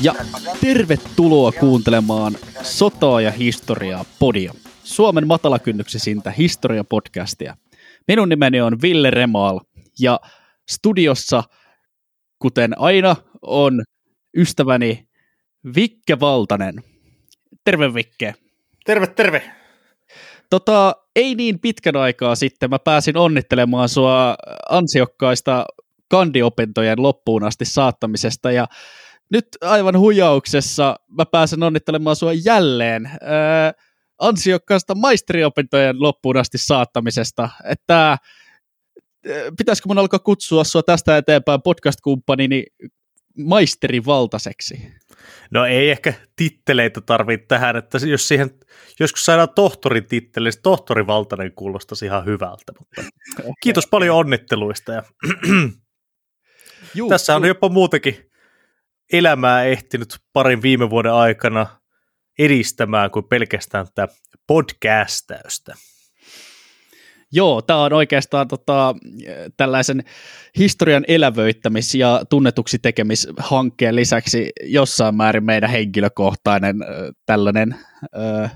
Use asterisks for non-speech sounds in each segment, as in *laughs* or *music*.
Ja tervetuloa kuuntelemaan Sotaa ja historiaa podia, Suomen matalakynnyksisintä historiapodcastia. Minun nimeni on Ville Remaal ja studiossa, kuten aina, on ystäväni Vikke Valtanen. Terve Vikke. Terve, terve. Tota, ei niin pitkän aikaa sitten mä pääsin onnittelemaan sua ansiokkaista kandiopintojen loppuun asti saattamisesta ja nyt aivan huijauksessa mä pääsen onnittelemaan sua jälleen äh, ansiokkaasta maisteriopintojen loppuun asti saattamisesta, että pitäisikö mun alkaa kutsua sua tästä eteenpäin podcast-kumppanini maisterivaltaiseksi? No ei ehkä titteleitä tarvitse tähän, että jos siihen joskus saadaan tohtorin titteli, niin tohtorivaltainen kuulostaisi ihan hyvältä. Mutta *laughs* kiitos paljon onnitteluista. Ja *clears throat* Juu, Tässä on jopa muutenkin elämää ehtinyt parin viime vuoden aikana edistämään kuin pelkästään tätä podcastäystä. Joo, tämä on oikeastaan tota, tällaisen historian elävöittämis- ja tunnetuksi tekemishankkeen lisäksi jossain määrin meidän henkilökohtainen tällainen ö,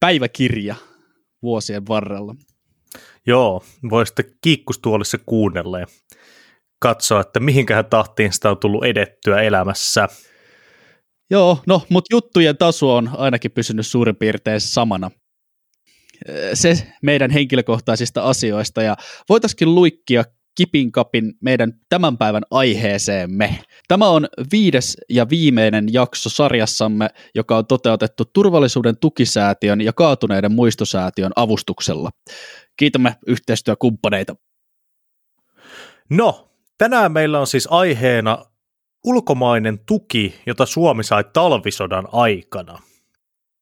päiväkirja vuosien varrella. Joo, voi sitten kiikkustuolissa kuunnella ja katsoa, että mihinkähän tahtiin sitä on tullut edettyä elämässä. Joo, no, mutta juttujen taso on ainakin pysynyt suurin piirtein samana. Se meidän henkilökohtaisista asioista, ja voitaisiin luikkia kipin kapin meidän tämän päivän aiheeseemme. Tämä on viides ja viimeinen jakso sarjassamme, joka on toteutettu Turvallisuuden tukisäätiön ja Kaatuneiden muistosäätiön avustuksella. Kiitämme yhteistyökumppaneita. No, Tänään meillä on siis aiheena ulkomainen tuki, jota Suomi sai talvisodan aikana.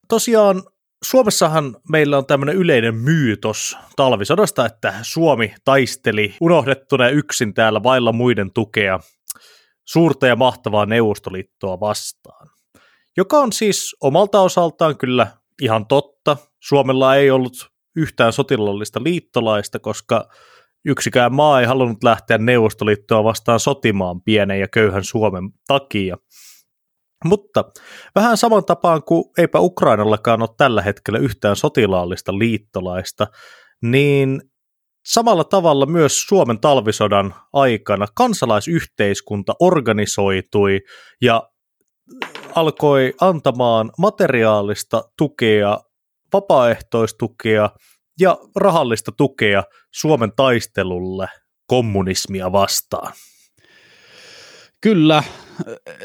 Tosiaan Suomessahan meillä on tämmöinen yleinen myytos talvisodasta, että Suomi taisteli unohdettuna yksin täällä vailla muiden tukea suurta ja mahtavaa Neuvostoliittoa vastaan. Joka on siis omalta osaltaan kyllä ihan totta. Suomella ei ollut yhtään sotilallista liittolaista, koska yksikään maa ei halunnut lähteä Neuvostoliittoa vastaan sotimaan pienen ja köyhän Suomen takia. Mutta vähän saman tapaan kuin eipä Ukrainallakaan ole tällä hetkellä yhtään sotilaallista liittolaista, niin samalla tavalla myös Suomen talvisodan aikana kansalaisyhteiskunta organisoitui ja alkoi antamaan materiaalista tukea, vapaaehtoistukea ja rahallista tukea Suomen taistelulle kommunismia vastaan. Kyllä,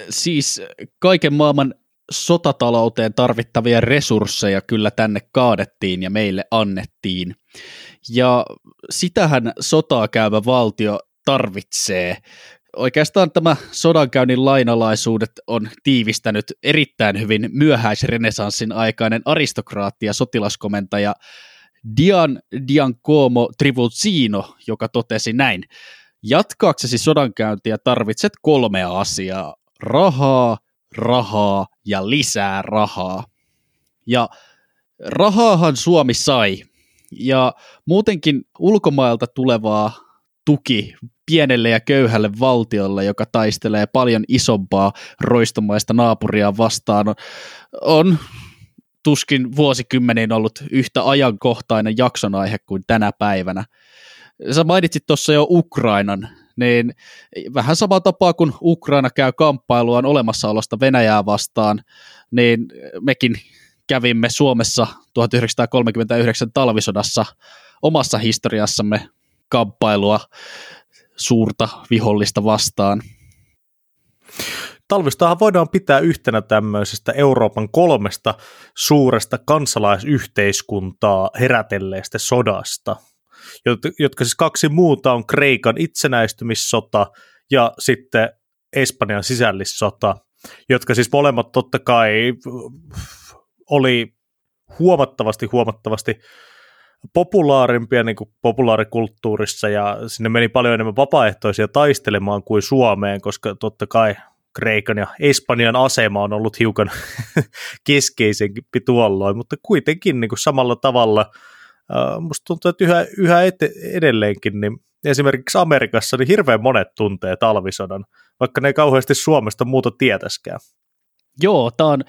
siis kaiken maailman sotatalouteen tarvittavia resursseja kyllä tänne kaadettiin ja meille annettiin. Ja sitähän sotaa käyvä valtio tarvitsee. Oikeastaan tämä sodankäynnin lainalaisuudet on tiivistänyt erittäin hyvin myöhäisrenesanssin aikainen aristokraatti ja sotilaskomentaja Dian Diancomo Trivuzzino, joka totesi näin. Jatkaaksesi sodankäyntiä tarvitset kolmea asiaa. Rahaa, rahaa ja lisää rahaa. Ja rahaahan Suomi sai. Ja muutenkin ulkomailta tulevaa tuki pienelle ja köyhälle valtiolle, joka taistelee paljon isompaa roistomaista naapuria vastaan, on tuskin vuosikymmeniin ollut yhtä ajankohtainen jakson aihe kuin tänä päivänä. Sä mainitsit tuossa jo Ukrainan, niin vähän sama tapaa kuin Ukraina käy kamppailuaan olemassaolosta Venäjää vastaan, niin mekin kävimme Suomessa 1939 talvisodassa omassa historiassamme kamppailua suurta vihollista vastaan. Talvistahan voidaan pitää yhtenä tämmöisestä Euroopan kolmesta suuresta kansalaisyhteiskuntaa herätelleestä sodasta, jotka siis kaksi muuta on Kreikan itsenäistymissota ja sitten Espanjan sisällissota, jotka siis molemmat totta kai oli huomattavasti, huomattavasti populaarimpia niin kuin populaarikulttuurissa ja sinne meni paljon enemmän vapaaehtoisia taistelemaan kuin Suomeen, koska totta kai Kreikan ja Espanjan asema on ollut hiukan *laughs* keskeisempi tuolloin, mutta kuitenkin niin kuin samalla tavalla äh, musta tuntuu, että yhä, yhä ete, edelleenkin niin esimerkiksi Amerikassa niin hirveän monet tuntee talvisodan, vaikka ne ei kauheasti Suomesta muuta tietäskään. Joo, tämä on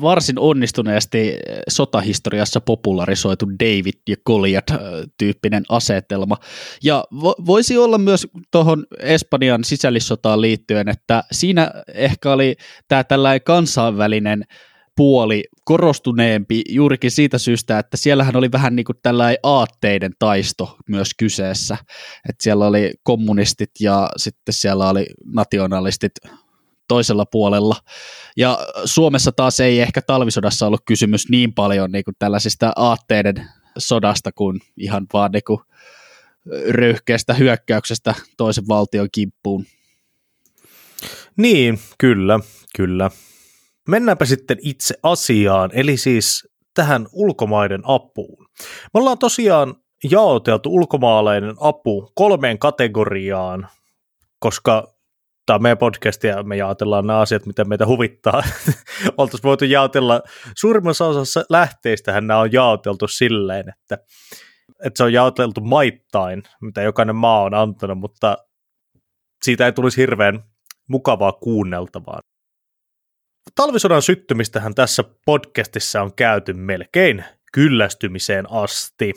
varsin onnistuneesti sotahistoriassa popularisoitu David ja Goliath-tyyppinen asetelma. Ja vo- voisi olla myös tuohon Espanjan sisällissotaan liittyen, että siinä ehkä oli tämä tällainen kansainvälinen puoli korostuneempi juurikin siitä syystä, että siellähän oli vähän niin kuin tällainen aatteiden taisto myös kyseessä. Että siellä oli kommunistit ja sitten siellä oli nationalistit toisella puolella. Ja Suomessa taas ei ehkä talvisodassa ollut kysymys niin paljon niin kuin tällaisista aatteiden sodasta kuin ihan vaan niin kuin röyhkeästä hyökkäyksestä toisen valtion kimppuun. Niin, kyllä, kyllä. Mennäänpä sitten itse asiaan, eli siis tähän ulkomaiden apuun. Me ollaan tosiaan jaoteltu ulkomaalainen apu kolmeen kategoriaan, koska tämä on meidän podcast ja me jaotellaan nämä asiat, mitä meitä huvittaa. *laughs* Oltaisiin voitu jaotella, suurimmassa osassa lähteistähän nämä on jaoteltu silleen, että, että se on jaoteltu maittain, mitä jokainen maa on antanut, mutta siitä ei tulisi hirveän mukavaa kuunneltavaa. Talvisodan syttymistähän tässä podcastissa on käyty melkein kyllästymiseen asti.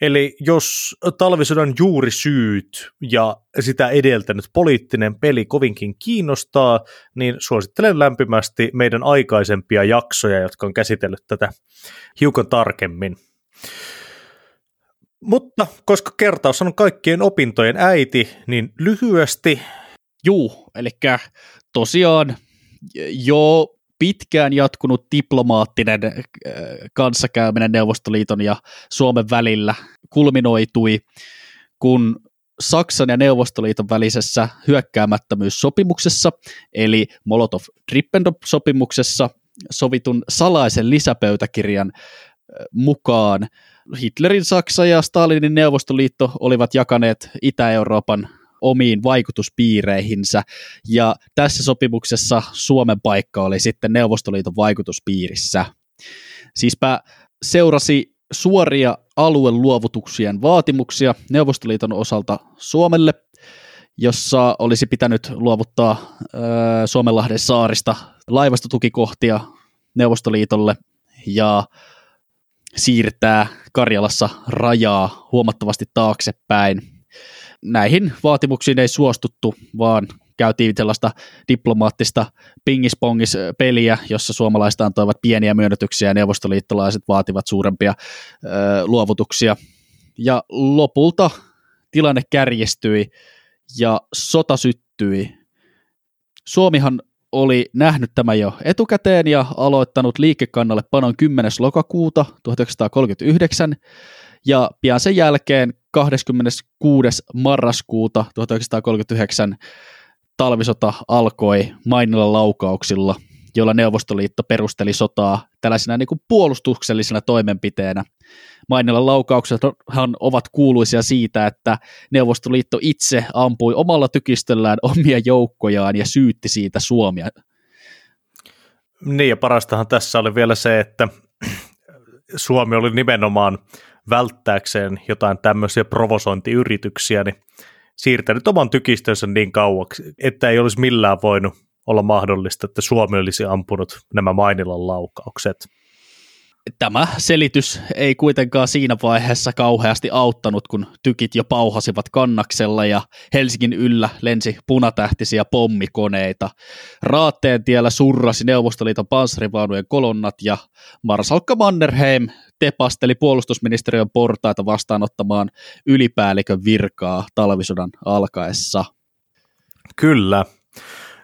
Eli jos talvisodan juurisyyt ja sitä edeltänyt poliittinen peli kovinkin kiinnostaa, niin suosittelen lämpimästi meidän aikaisempia jaksoja, jotka on käsitellyt tätä hiukan tarkemmin. Mutta koska kertaus on kaikkien opintojen äiti, niin lyhyesti. Juu, eli tosiaan jo pitkään jatkunut diplomaattinen äh, kanssakäyminen Neuvostoliiton ja Suomen välillä kulminoitui, kun Saksan ja Neuvostoliiton välisessä hyökkäämättömyyssopimuksessa, eli Molotov-Ribbentrop-sopimuksessa sovitun salaisen lisäpöytäkirjan äh, mukaan Hitlerin Saksa ja Stalinin Neuvostoliitto olivat jakaneet Itä-Euroopan omiin vaikutuspiireihinsä, ja tässä sopimuksessa Suomen paikka oli sitten Neuvostoliiton vaikutuspiirissä. Siispä seurasi suoria alueluovutuksien vaatimuksia Neuvostoliiton osalta Suomelle, jossa olisi pitänyt luovuttaa ö, Suomenlahden saarista laivastotukikohtia Neuvostoliitolle ja siirtää Karjalassa rajaa huomattavasti taaksepäin näihin vaatimuksiin ei suostuttu, vaan käytiin tällaista diplomaattista pingis-pongis-peliä, jossa suomalaiset antoivat pieniä myönnytyksiä ja neuvostoliittolaiset vaativat suurempia ö, luovutuksia. Ja lopulta tilanne kärjestyi ja sota syttyi. Suomihan oli nähnyt tämä jo etukäteen ja aloittanut liikekannalle panon 10. lokakuuta 1939, ja pian sen jälkeen 26. marraskuuta 1939 talvisota alkoi mainilla laukauksilla, jolla Neuvostoliitto perusteli sotaa tällaisena niin kuin puolustuksellisena toimenpiteenä. Mainilla laukauksethan ovat kuuluisia siitä, että Neuvostoliitto itse ampui omalla tykistöllään omia joukkojaan ja syytti siitä Suomia. Niin ja parastahan tässä oli vielä se, että *clears throat* Suomi oli nimenomaan välttääkseen jotain tämmöisiä provosointiyrityksiä, niin siirtänyt oman tykistönsä niin kauaksi, että ei olisi millään voinut olla mahdollista, että Suomi olisi ampunut nämä Mainilan laukaukset. Tämä selitys ei kuitenkaan siinä vaiheessa kauheasti auttanut, kun tykit jo pauhasivat kannaksella ja Helsingin yllä lensi punatähtisiä pommikoneita. Raatteen tiellä surrasi Neuvostoliiton panssarivaunujen kolonnat ja Marsalkka Mannerheim tepasteli puolustusministeriön portaita vastaanottamaan ylipäällikön virkaa talvisodan alkaessa. Kyllä.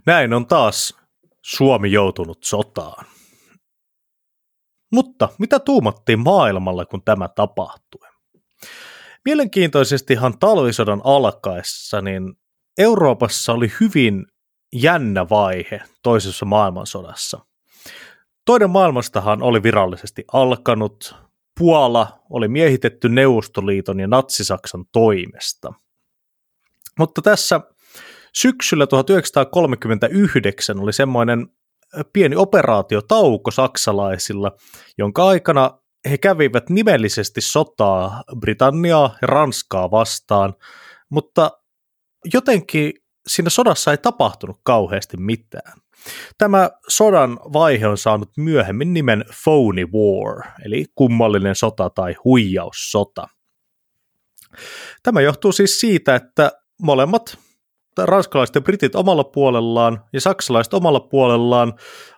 Näin on taas Suomi joutunut sotaan. Mutta mitä tuumattiin maailmalla, kun tämä tapahtui? Mielenkiintoisestihan talvisodan alkaessa niin Euroopassa oli hyvin jännä vaihe toisessa maailmansodassa. Toinen maailmastahan oli virallisesti alkanut, Puola oli miehitetty Neuvostoliiton ja Natsi-Saksan toimesta. Mutta tässä syksyllä 1939 oli semmoinen pieni operaatiotauko saksalaisilla, jonka aikana he kävivät nimellisesti sotaa Britanniaa ja Ranskaa vastaan, mutta jotenkin siinä sodassa ei tapahtunut kauheasti mitään. Tämä sodan vaihe on saanut myöhemmin nimen Phony War, eli kummallinen sota tai huijaussota. Tämä johtuu siis siitä, että molemmat ranskalaiset ja britit omalla puolellaan ja saksalaiset omalla puolellaan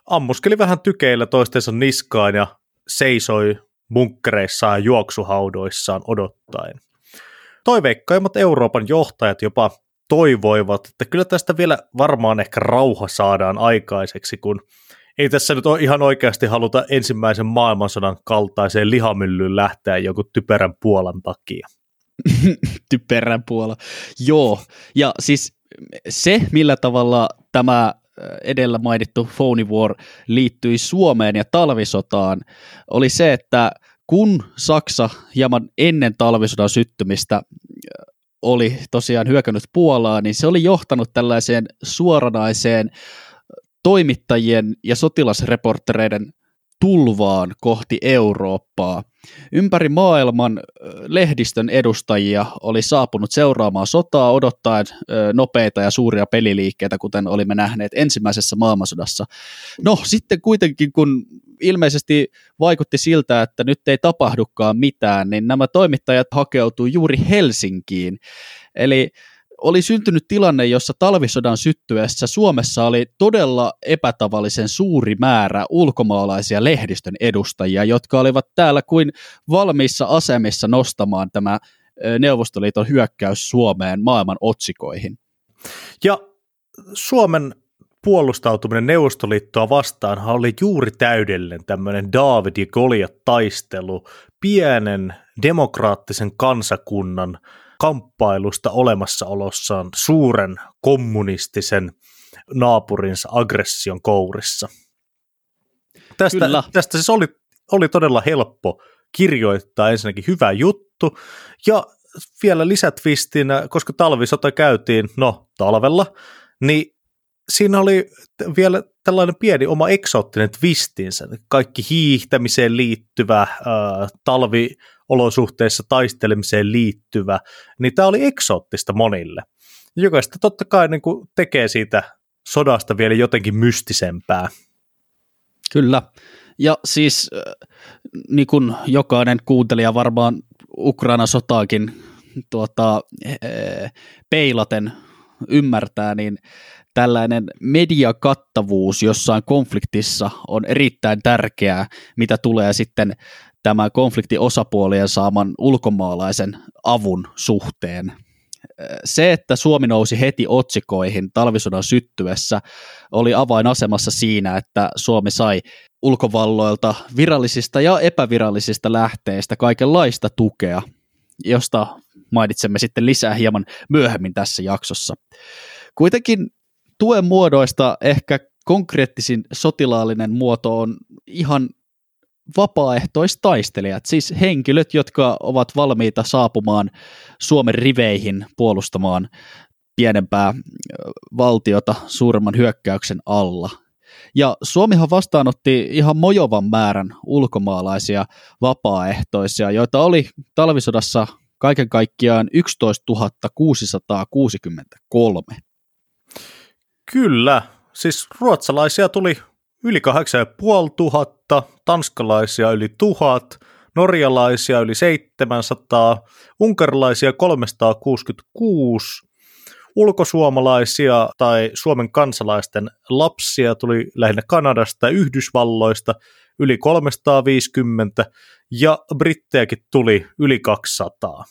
ammuskeli vähän tykeillä toistensa niskaan ja seisoi bunkkereissaan ja juoksuhaudoissaan odottaen. Toiveikkaimmat Euroopan johtajat jopa toivoivat, että kyllä tästä vielä varmaan ehkä rauha saadaan aikaiseksi, kun ei tässä nyt ole ihan oikeasti haluta ensimmäisen maailmansodan kaltaiseen lihamyllyyn lähteä joku typerän Puolan takia. *laughs* typerän Puola. Joo, ja siis se, millä tavalla tämä edellä mainittu Phony War liittyi Suomeen ja talvisotaan, oli se, että kun Saksa hieman ennen talvisodan syttymistä oli tosiaan hyökännyt Puolaa, niin se oli johtanut tällaiseen suoranaiseen toimittajien ja sotilasreportereiden tulvaan kohti Eurooppaa. Ympäri maailman lehdistön edustajia oli saapunut seuraamaan sotaa odottaen nopeita ja suuria peliliikkeitä, kuten olimme nähneet ensimmäisessä maailmansodassa. No sitten kuitenkin, kun ilmeisesti vaikutti siltä, että nyt ei tapahdukaan mitään, niin nämä toimittajat hakeutuivat juuri Helsinkiin. Eli oli syntynyt tilanne, jossa talvisodan syttyessä Suomessa oli todella epätavallisen suuri määrä ulkomaalaisia lehdistön edustajia, jotka olivat täällä kuin valmiissa asemissa nostamaan tämä Neuvostoliiton hyökkäys Suomeen maailman otsikoihin. Ja Suomen puolustautuminen Neuvostoliittoa vastaan oli juuri täydellinen tämmöinen David ja Goliat taistelu pienen demokraattisen kansakunnan kamppailusta olemassaolossaan suuren kommunistisen naapurinsa aggression kourissa. Tästä, Kyllä. tästä siis oli, oli todella helppo kirjoittaa ensinnäkin hyvä juttu, ja vielä lisätvistinä, koska talvisota käytiin, no talvella, niin siinä oli vielä tällainen pieni oma eksoottinen twistinsä, kaikki hiihtämiseen liittyvä, ää, talviolosuhteissa taistelemiseen liittyvä, niin tämä oli eksoottista monille, joka sitten totta kai niin kuin tekee siitä sodasta vielä jotenkin mystisempää. Kyllä, ja siis niin kuin jokainen kuuntelija varmaan Ukraina-sotaakin tuota, peilaten ymmärtää, niin tällainen mediakattavuus jossain konfliktissa on erittäin tärkeää, mitä tulee sitten tämä konflikti osapuolien saaman ulkomaalaisen avun suhteen. Se, että Suomi nousi heti otsikoihin talvisodan syttyessä, oli avainasemassa siinä, että Suomi sai ulkovalloilta virallisista ja epävirallisista lähteistä kaikenlaista tukea, josta mainitsemme sitten lisää hieman myöhemmin tässä jaksossa. Kuitenkin tuen muodoista ehkä konkreettisin sotilaallinen muoto on ihan vapaaehtoistaistelijat, siis henkilöt, jotka ovat valmiita saapumaan Suomen riveihin puolustamaan pienempää valtiota suuremman hyökkäyksen alla. Ja Suomihan vastaanotti ihan mojovan määrän ulkomaalaisia vapaaehtoisia, joita oli talvisodassa kaiken kaikkiaan 11 663. Kyllä, siis ruotsalaisia tuli yli 8500, tanskalaisia yli 1000, norjalaisia yli 700, unkarilaisia 366, ulkosuomalaisia tai Suomen kansalaisten lapsia tuli lähinnä Kanadasta ja Yhdysvalloista yli 350 ja brittejäkin tuli yli 200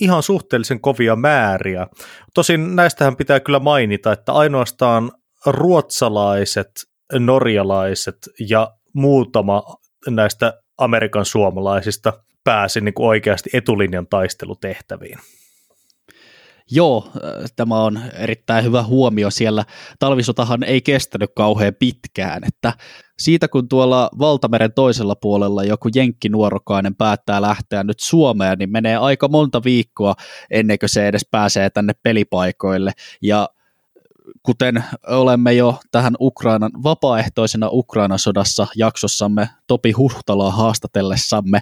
ihan suhteellisen kovia määriä. Tosin näistähän pitää kyllä mainita, että ainoastaan ruotsalaiset, norjalaiset ja muutama näistä Amerikan suomalaisista pääsi niin kuin oikeasti etulinjan taistelutehtäviin. Joo, tämä on erittäin hyvä huomio siellä. Talvisotahan ei kestänyt kauhean pitkään, että siitä kun tuolla valtameren toisella puolella joku jenkkinuorokainen päättää lähteä nyt Suomeen, niin menee aika monta viikkoa ennen kuin se edes pääsee tänne pelipaikoille. Ja kuten olemme jo tähän Ukrainan, vapaaehtoisena Ukrainan sodassa jaksossamme Topi Huhtalaa haastatellessamme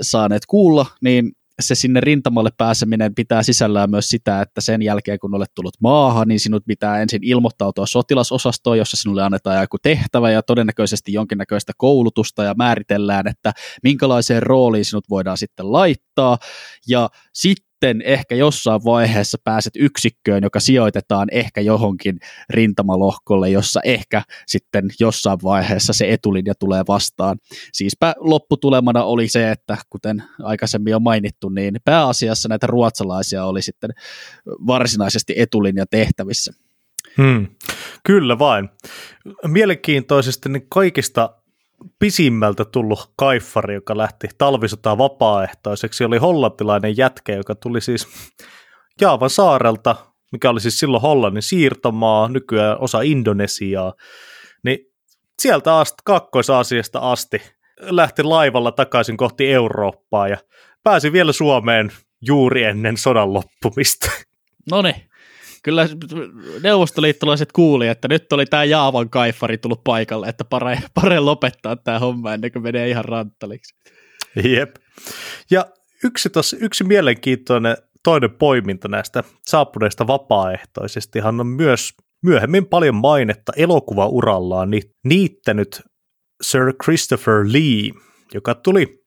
saaneet kuulla, niin se sinne rintamalle pääseminen pitää sisällään myös sitä, että sen jälkeen kun olet tullut maahan, niin sinut pitää ensin ilmoittautua sotilasosastoon, jossa sinulle annetaan joku tehtävä ja todennäköisesti jonkinnäköistä koulutusta ja määritellään, että minkälaiseen rooliin sinut voidaan sitten laittaa. Ja sitten sitten ehkä jossain vaiheessa pääset yksikköön, joka sijoitetaan ehkä johonkin rintamalohkolle, jossa ehkä sitten jossain vaiheessa se etulinja tulee vastaan. Siispä lopputulemana oli se, että kuten aikaisemmin jo mainittu, niin pääasiassa näitä ruotsalaisia oli sitten varsinaisesti etulinja tehtävissä. Hmm. Kyllä vain. Mielenkiintoisesti niin kaikista pisimmältä tullut kaiffari, joka lähti talvisotaan vapaaehtoiseksi, oli hollantilainen jätkä, joka tuli siis Jaavan saarelta, mikä oli siis silloin Hollannin siirtomaa, nykyään osa Indonesiaa, niin sieltä asti, Kakkois-Aasiasta asti lähti laivalla takaisin kohti Eurooppaa ja pääsi vielä Suomeen juuri ennen sodan loppumista. No niin, kyllä neuvostoliittolaiset kuuli, että nyt oli tämä Jaavan kaifari tullut paikalle, että pare, pare lopettaa tämä homma ennen kuin menee ihan ranttaliksi. Jep. Ja yksi, tos, yksi mielenkiintoinen toinen poiminta näistä saapuneista vapaaehtoisestihan on myös myöhemmin paljon mainetta elokuvaurallaan ni, niittänyt Sir Christopher Lee, joka tuli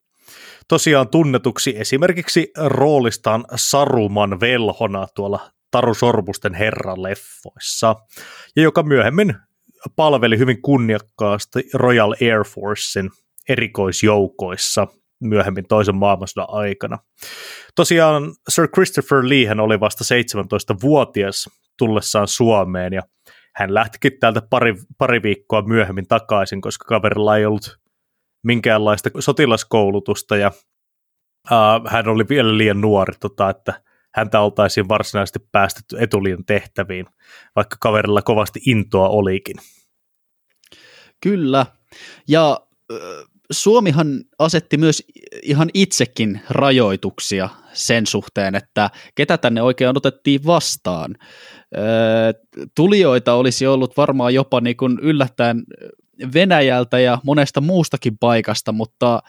tosiaan tunnetuksi esimerkiksi roolistaan Saruman velhona tuolla Taru Sormusten herran leffoissa, ja joka myöhemmin palveli hyvin kunniakkaasti Royal Air Forcein erikoisjoukoissa myöhemmin toisen maailmansodan aikana. Tosiaan Sir Christopher Lee hän oli vasta 17-vuotias tullessaan Suomeen ja hän lähtikin täältä pari, pari viikkoa myöhemmin takaisin, koska kaverilla ei ollut minkäänlaista sotilaskoulutusta ja uh, hän oli vielä liian nuori, tota, että häntä oltaisiin varsinaisesti päästetty etuliin tehtäviin, vaikka kaverilla kovasti intoa olikin. Kyllä, ja Suomihan asetti myös ihan itsekin rajoituksia sen suhteen, että ketä tänne oikein otettiin vastaan. Tulijoita olisi ollut varmaan jopa niin kuin yllättäen Venäjältä ja monesta muustakin paikasta, mutta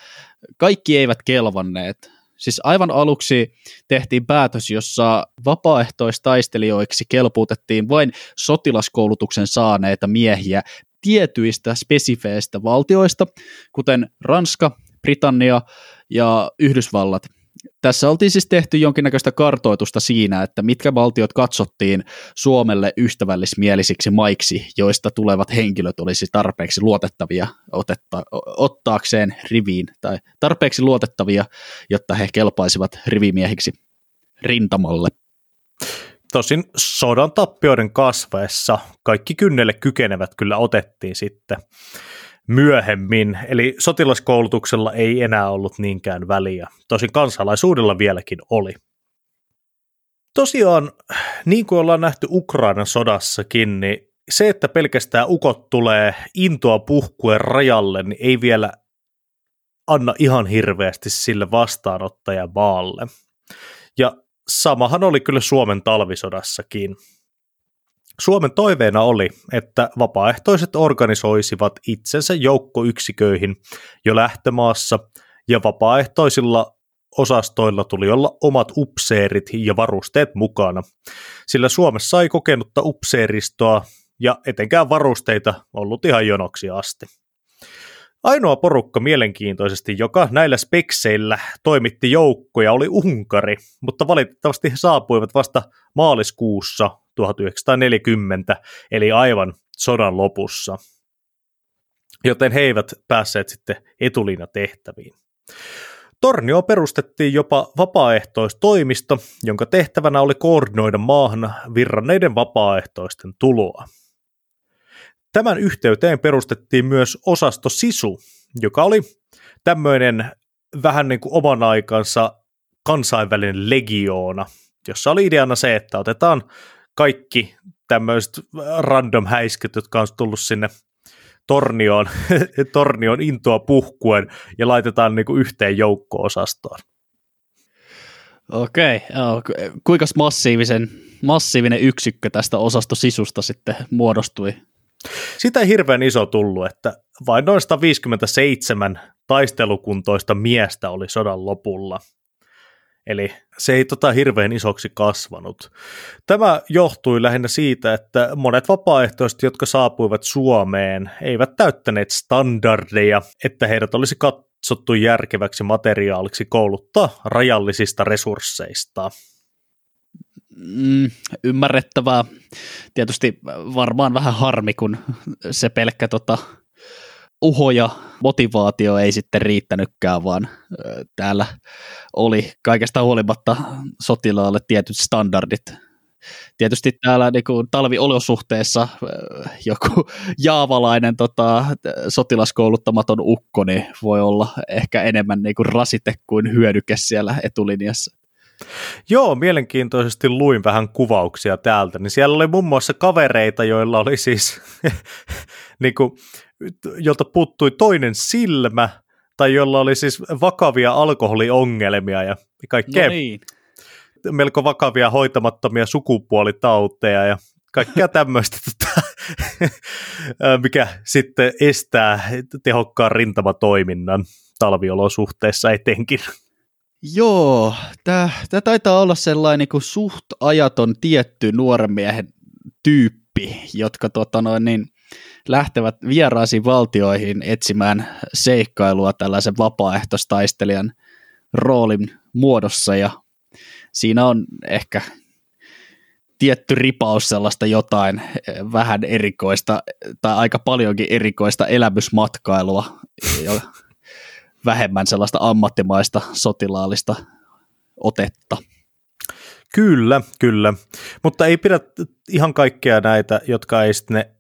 kaikki eivät kelvanneet. Siis aivan aluksi tehtiin päätös, jossa vapaaehtoistaistelijoiksi kelpuutettiin vain sotilaskoulutuksen saaneita miehiä tietyistä spesifeistä valtioista, kuten Ranska, Britannia ja Yhdysvallat – tässä oltiin siis tehty jonkinnäköistä kartoitusta siinä, että mitkä valtiot katsottiin Suomelle ystävällismielisiksi maiksi, joista tulevat henkilöt olisi tarpeeksi luotettavia otetta, ottaakseen riviin, tai tarpeeksi luotettavia, jotta he kelpaisivat rivimiehiksi rintamalle. Tosin sodan tappioiden kasvaessa kaikki kynnelle kykenevät kyllä otettiin sitten myöhemmin, eli sotilaskoulutuksella ei enää ollut niinkään väliä. Tosin kansalaisuudella vieläkin oli. Tosiaan, niin kuin ollaan nähty Ukrainan sodassakin, niin se, että pelkästään ukot tulee intoa puhkuen rajalle, niin ei vielä anna ihan hirveästi sille vastaanottajamaalle. Ja samahan oli kyllä Suomen talvisodassakin. Suomen toiveena oli, että vapaaehtoiset organisoisivat itsensä joukkoyksiköihin jo lähtömaassa ja vapaaehtoisilla osastoilla tuli olla omat upseerit ja varusteet mukana, sillä Suomessa ei kokenutta upseeristoa ja etenkään varusteita ollut ihan jonoksi asti. Ainoa porukka mielenkiintoisesti, joka näillä spekseillä toimitti joukkoja, oli Unkari, mutta valitettavasti he saapuivat vasta maaliskuussa 1940, eli aivan sodan lopussa. Joten he eivät päässeet sitten tehtäviin. Tornio perustettiin jopa vapaaehtoistoimisto, jonka tehtävänä oli koordinoida maahan virranneiden vapaaehtoisten tuloa. Tämän yhteyteen perustettiin myös osasto Sisu, joka oli tämmöinen vähän niin kuin oman aikansa kansainvälinen legioona, jossa oli ideana se, että otetaan kaikki tämmöiset random häiskyt, jotka on tullut sinne tornioon, *laughs* tornioon intoa puhkuen ja laitetaan niin kuin yhteen joukko-osastoon. Okei, kuinka massiivisen, massiivinen yksikkö tästä osastosisusta sitten muodostui? Sitä ei hirveän iso tullut, että vain noin 157 taistelukuntoista miestä oli sodan lopulla. Eli se ei tota hirveän isoksi kasvanut. Tämä johtui lähinnä siitä, että monet vapaaehtoiset, jotka saapuivat Suomeen, eivät täyttäneet standardeja, että heidät olisi katsottu järkeväksi materiaaliksi kouluttaa rajallisista resursseista. Mm, ymmärrettävää. Tietysti varmaan vähän harmi, kun se pelkkä tota, uho ja motivaatio ei sitten riittänytkään, vaan täällä oli kaikesta huolimatta sotilaalle tietyt standardit. Tietysti täällä niin kuin talviolosuhteessa joku jaavalainen tota, sotilaskouluttamaton ukko niin voi olla ehkä enemmän niin kuin rasite kuin hyödyke siellä etulinjassa. Joo, mielenkiintoisesti luin vähän kuvauksia täältä, niin siellä oli muun muassa kavereita, joilla oli siis *laughs* niin kuin, jolta puuttui toinen silmä, tai jolla oli siis vakavia alkoholiongelmia ja kaikkea. No niin. Melko vakavia hoitamattomia sukupuolitauteja ja kaikkea *laughs* tämmöistä, tota, mikä sitten estää tehokkaan rintamatoiminnan talviolosuhteissa etenkin. Joo, tämä taitaa olla sellainen kuin suht ajaton tietty nuoren miehen tyyppi, jotka tota noin, niin, lähtevät vieraisiin valtioihin etsimään seikkailua tällaisen vapaaehtoistaistelijan roolin muodossa. Ja siinä on ehkä tietty ripaus sellaista jotain eh, vähän erikoista tai aika paljonkin erikoista elämysmatkailua vähemmän sellaista ammattimaista sotilaallista otetta. Kyllä, kyllä. Mutta ei pidä ihan kaikkea näitä, jotka ei sitten ne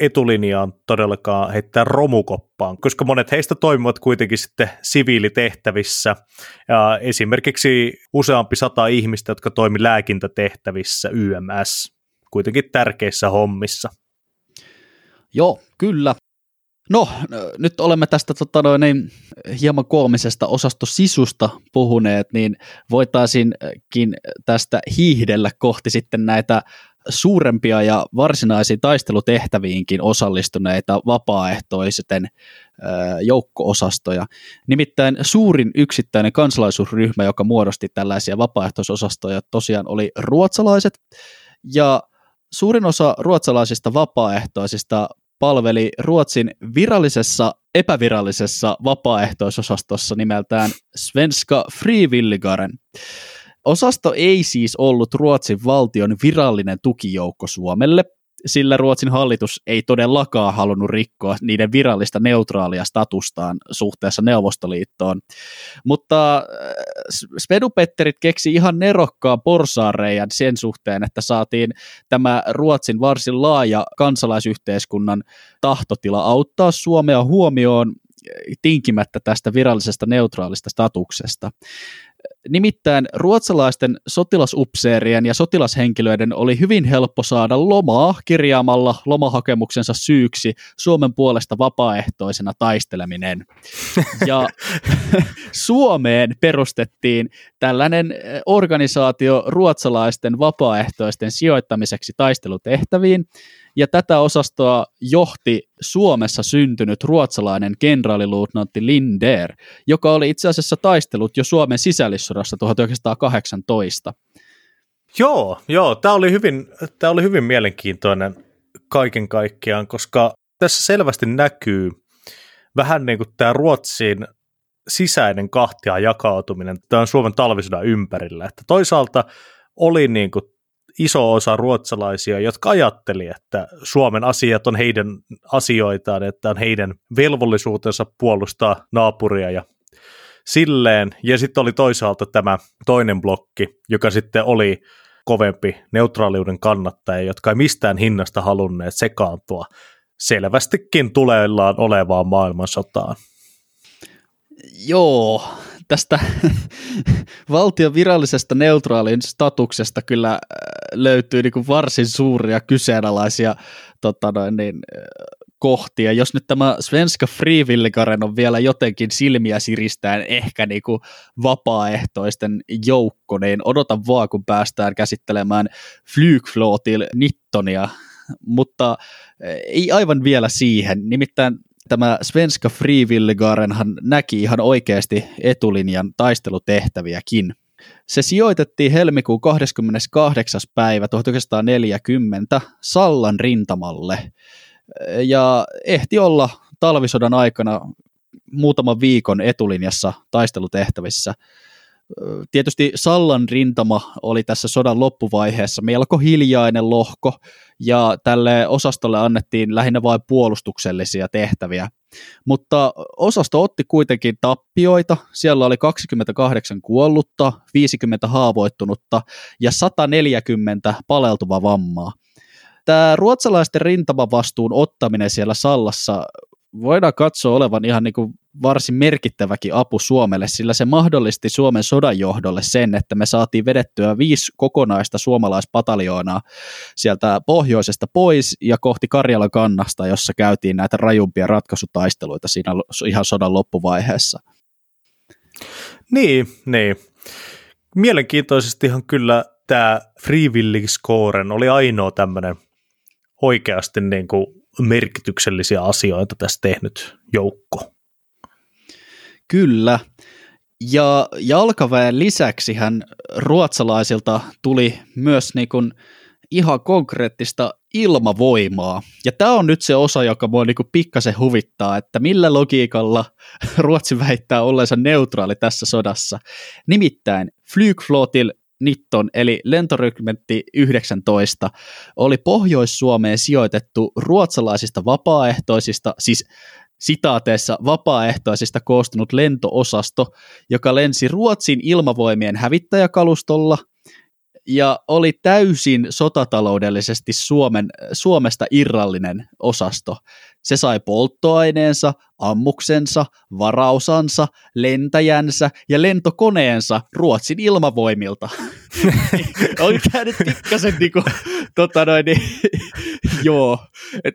etulinjaan todellakaan heittää romukoppaan, koska monet heistä toimivat kuitenkin sitten siviilitehtävissä. Ja esimerkiksi useampi sata ihmistä, jotka toimi lääkintätehtävissä YMS, kuitenkin tärkeissä hommissa. Joo, kyllä. No, nyt olemme tästä tota noin, niin, hieman koomisesta osastosisusta puhuneet, niin voitaisinkin tästä hiihdellä kohti sitten näitä suurempia ja varsinaisiin taistelutehtäviinkin osallistuneita vapaaehtoisten joukko-osastoja. Nimittäin suurin yksittäinen kansalaisuusryhmä, joka muodosti tällaisia vapaaehtoisosastoja, tosiaan oli ruotsalaiset, ja suurin osa ruotsalaisista vapaaehtoisista palveli Ruotsin virallisessa epävirallisessa vapaaehtoisosastossa nimeltään Svenska Frivilligaren. Osasto ei siis ollut Ruotsin valtion virallinen tukijoukko Suomelle, sillä Ruotsin hallitus ei todellakaan halunnut rikkoa niiden virallista neutraalia statustaan suhteessa Neuvostoliittoon. Mutta äh, Spedupetterit keksi ihan nerokkaan porsaareijan sen suhteen, että saatiin tämä Ruotsin varsin laaja kansalaisyhteiskunnan tahtotila auttaa Suomea huomioon tinkimättä tästä virallisesta neutraalista statuksesta. Nimittäin ruotsalaisten sotilasupseerien ja sotilashenkilöiden oli hyvin helppo saada lomaa kirjaamalla lomahakemuksensa syyksi Suomen puolesta vapaaehtoisena taisteleminen. Ja *laughs* Suomeen perustettiin tällainen eh, organisaatio ruotsalaisten vapaaehtoisten sijoittamiseksi taistelutehtäviin, ja tätä osastoa johti Suomessa syntynyt ruotsalainen kenraaliluutnantti Linder, joka oli itse asiassa taistellut jo Suomen sisällissodassa 1918. Joo, joo, tämä oli hyvin, tämä oli hyvin mielenkiintoinen kaiken kaikkiaan, koska tässä selvästi näkyy vähän niin kuin tämä Ruotsin sisäinen kahtia jakautuminen tämän Suomen talvisodan ympärillä, että toisaalta oli niin kuin iso osa ruotsalaisia, jotka ajatteli, että Suomen asiat on heidän asioitaan, että on heidän velvollisuutensa puolustaa naapuria ja silleen. Ja sitten oli toisaalta tämä toinen blokki, joka sitten oli kovempi neutraaliuden kannattaja, jotka ei mistään hinnasta halunneet sekaantua selvästikin tuleillaan olevaan maailmansotaan. Joo, tästä *laughs* valtion virallisesta neutraalin statuksesta kyllä äh, löytyy niin kuin varsin suuria kyseenalaisia tota noin, niin, äh, kohtia. Jos nyt tämä Svenska Frivilligaren on vielä jotenkin silmiä siristään ehkä niin kuin vapaaehtoisten joukko, niin odota vaan, kun päästään käsittelemään Flygflotil Nittonia, mutta äh, ei aivan vielä siihen. Nimittäin tämä Svenska Frivilligarenhan näki ihan oikeasti etulinjan taistelutehtäviäkin. Se sijoitettiin helmikuun 28. päivä 1940 Sallan rintamalle ja ehti olla talvisodan aikana muutaman viikon etulinjassa taistelutehtävissä. Tietysti Sallan rintama oli tässä sodan loppuvaiheessa melko hiljainen lohko, ja tälle osastolle annettiin lähinnä vain puolustuksellisia tehtäviä. Mutta osasto otti kuitenkin tappioita, siellä oli 28 kuollutta, 50 haavoittunutta ja 140 paleltuva vammaa. Tämä ruotsalaisten rintamavastuun ottaminen siellä Sallassa voidaan katsoa olevan ihan niin kuin varsin merkittäväkin apu Suomelle, sillä se mahdollisti Suomen sodan johdolle sen, että me saatiin vedettyä viisi kokonaista suomalaispataljoonaa sieltä pohjoisesta pois ja kohti Karjalan kannasta, jossa käytiin näitä rajumpia ratkaisutaisteluita siinä ihan sodan loppuvaiheessa. Niin, niin. Mielenkiintoisestihan kyllä tämä Frivilligscoren oli ainoa tämmöinen oikeasti niin kuin merkityksellisiä asioita tässä tehnyt joukko. Kyllä. Ja jalkaväen lisäksi hän ruotsalaisilta tuli myös niin kuin ihan konkreettista ilmavoimaa. Ja tämä on nyt se osa, joka mua niin pikkasen huvittaa, että millä logiikalla *laughs* Ruotsi väittää olleensa neutraali tässä sodassa. Nimittäin Flygflotil Nitton eli lentorykmentti 19 oli Pohjois-Suomeen sijoitettu ruotsalaisista vapaaehtoisista, siis sitaateessa vapaaehtoisista koostunut lentoosasto, joka lensi Ruotsin ilmavoimien hävittäjäkalustolla ja oli täysin sotataloudellisesti Suomen, Suomesta irrallinen osasto. Se sai polttoaineensa, ammuksensa, varausansa, lentäjänsä ja lentokoneensa Ruotsin ilmavoimilta. *laughs* on käynyt pikkasen niinku, tota noin, niin, *laughs* joo, et,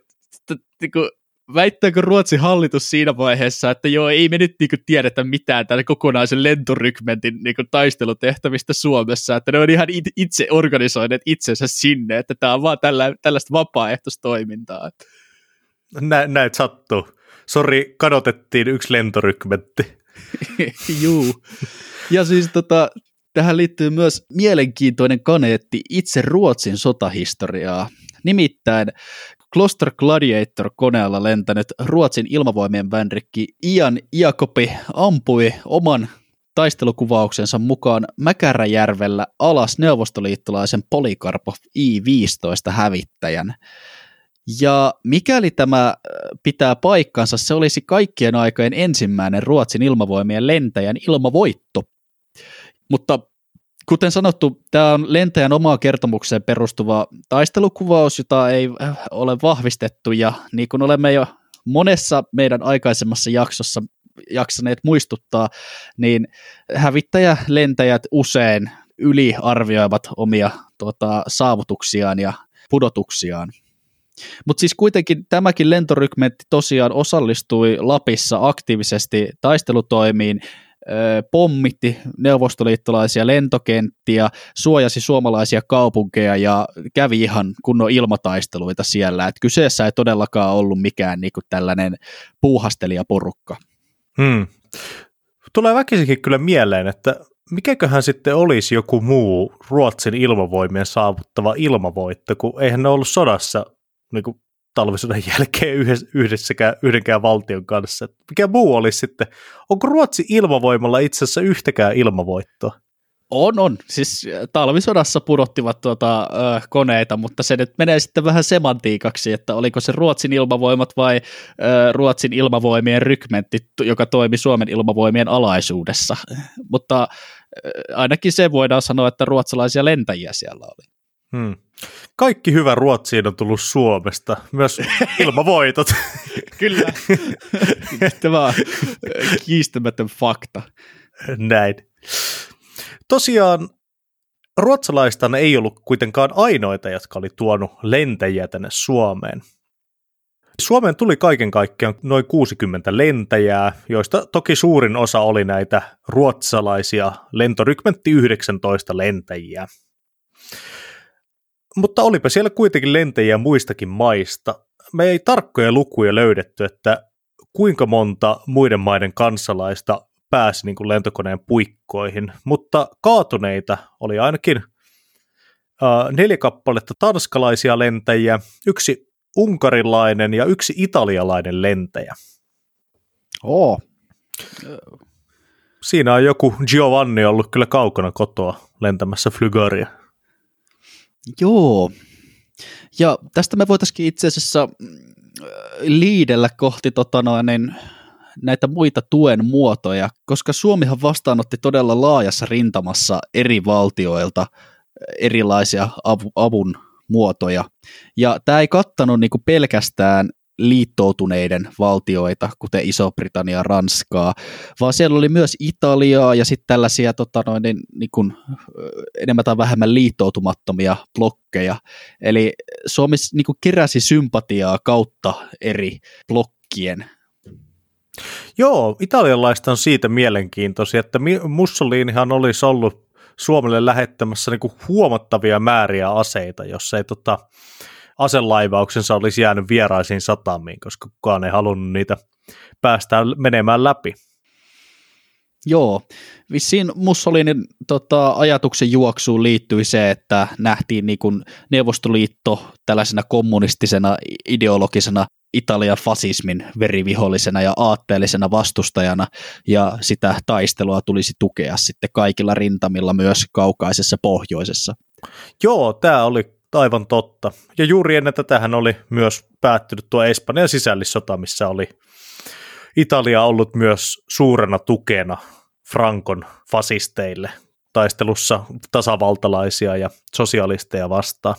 niinku, väittääkö Ruotsin hallitus siinä vaiheessa, että joo, ei me nyt niinku tiedetä mitään tämän kokonaisen lentorykmentin niinku taistelutehtävistä Suomessa, että ne on ihan itse organisoineet itsensä sinne, että tämä on vaan tällä, tällaista vapaaehtoistoimintaa. Nä, näet sattuu. Sori, kadotettiin yksi lentorykmentti. *laughs* Juu. Ja siis tota, tähän liittyy myös mielenkiintoinen kaneetti itse Ruotsin sotahistoriaa. Nimittäin Gloster Gladiator-koneella lentänyt Ruotsin ilmavoimien vänrikki Ian Iakopi ampui oman taistelukuvauksensa mukaan Mäkäräjärvellä alas neuvostoliittolaisen Polikarpov I-15 hävittäjän. Ja mikäli tämä äh, pitää paikkansa, se olisi kaikkien aikojen ensimmäinen Ruotsin ilmavoimien lentäjän ilmavoitto. Mutta kuten sanottu, tämä on lentäjän omaa kertomukseen perustuva taistelukuvaus, jota ei äh, ole vahvistettu, ja niin kuin olemme jo monessa meidän aikaisemmassa jaksossa jaksaneet muistuttaa, niin hävittäjälentäjät usein yliarvioivat omia tuota, saavutuksiaan ja pudotuksiaan. Mutta siis kuitenkin tämäkin lentorykmentti tosiaan osallistui Lapissa aktiivisesti taistelutoimiin, pommitti neuvostoliittolaisia lentokenttiä, suojasi suomalaisia kaupunkeja ja kävi ihan kunnon ilmataisteluita siellä. Et kyseessä ei todellakaan ollut mikään niinku tällainen puuhastelijaporukka. Hmm. Tulee väkisinkin kyllä mieleen, että mikäköhän sitten olisi joku muu Ruotsin ilmavoimien saavuttava ilmavoitto, kun eihän ne ollut sodassa niin talvisodan jälkeen yhdessäkään, yhdenkään valtion kanssa. Mikä muu olisi sitten? Onko Ruotsi ilmavoimalla itse asiassa yhtäkään ilmavoittoa? On, on. Siis äh, talvisodassa pudottivat tuota, ö, koneita, mutta se nyt menee sitten vähän semantiikaksi, että oliko se Ruotsin ilmavoimat vai ö, Ruotsin ilmavoimien rykmentti, joka toimi Suomen ilmavoimien alaisuudessa. Mutta ö, ainakin se voidaan sanoa, että ruotsalaisia lentäjiä siellä oli. Hmm. Kaikki hyvä Ruotsiin on tullut Suomesta, myös *laughs* ilmavoitot. Kyllä, *laughs* tämä on kiistämätön fakta. Näin. Tosiaan ruotsalaista ei ollut kuitenkaan ainoita, jotka oli tuonut lentäjiä tänne Suomeen. Suomeen tuli kaiken kaikkiaan noin 60 lentäjää, joista toki suurin osa oli näitä ruotsalaisia lentorykmentti 19 lentäjiä. Mutta olipa siellä kuitenkin lentäjiä muistakin maista. Me ei tarkkoja lukuja löydetty, että kuinka monta muiden maiden kansalaista pääsi niin kuin lentokoneen puikkoihin, mutta kaatuneita oli ainakin äh, neljä kappaletta tanskalaisia lentäjiä, yksi unkarilainen ja yksi italialainen lentäjä. Oo. Siinä on joku Giovanni ollut kyllä kaukana kotoa lentämässä Flygaria. Joo. Ja tästä me voitaisiin itse asiassa liidellä kohti tota noin, niin, näitä muita tuen muotoja, koska Suomihan vastaanotti todella laajassa rintamassa eri valtioilta erilaisia avun muotoja. Ja tämä ei kattanut niinku pelkästään liittoutuneiden valtioita, kuten Iso-Britannia Ranskaa, vaan siellä oli myös Italiaa ja sitten tällaisia tota noin, niin, niin kuin, enemmän tai vähemmän liittoutumattomia blokkeja. Eli Suomi niin kuin keräsi sympatiaa kautta eri blokkien. Joo, italialaista on siitä mielenkiintoisia, että Mussolinihan olisi ollut Suomelle lähettämässä niin kuin huomattavia määriä aseita, jos ei tota, aselaivauksensa olisi jäänyt vieraisiin satamiin, koska kukaan ei halunnut niitä päästää menemään läpi. Joo, vissiin Mussolinin tota, ajatuksen juoksuun liittyi se, että nähtiin niin kuin Neuvostoliitto tällaisena kommunistisena ideologisena Italian fasismin verivihollisena ja aatteellisena vastustajana, ja sitä taistelua tulisi tukea sitten kaikilla rintamilla myös kaukaisessa pohjoisessa. Joo, tämä oli aivan totta. Ja juuri ennen tätähän oli myös päättynyt tuo Espanjan sisällissota, missä oli Italia ollut myös suurena tukena Frankon fasisteille taistelussa tasavaltalaisia ja sosialisteja vastaan.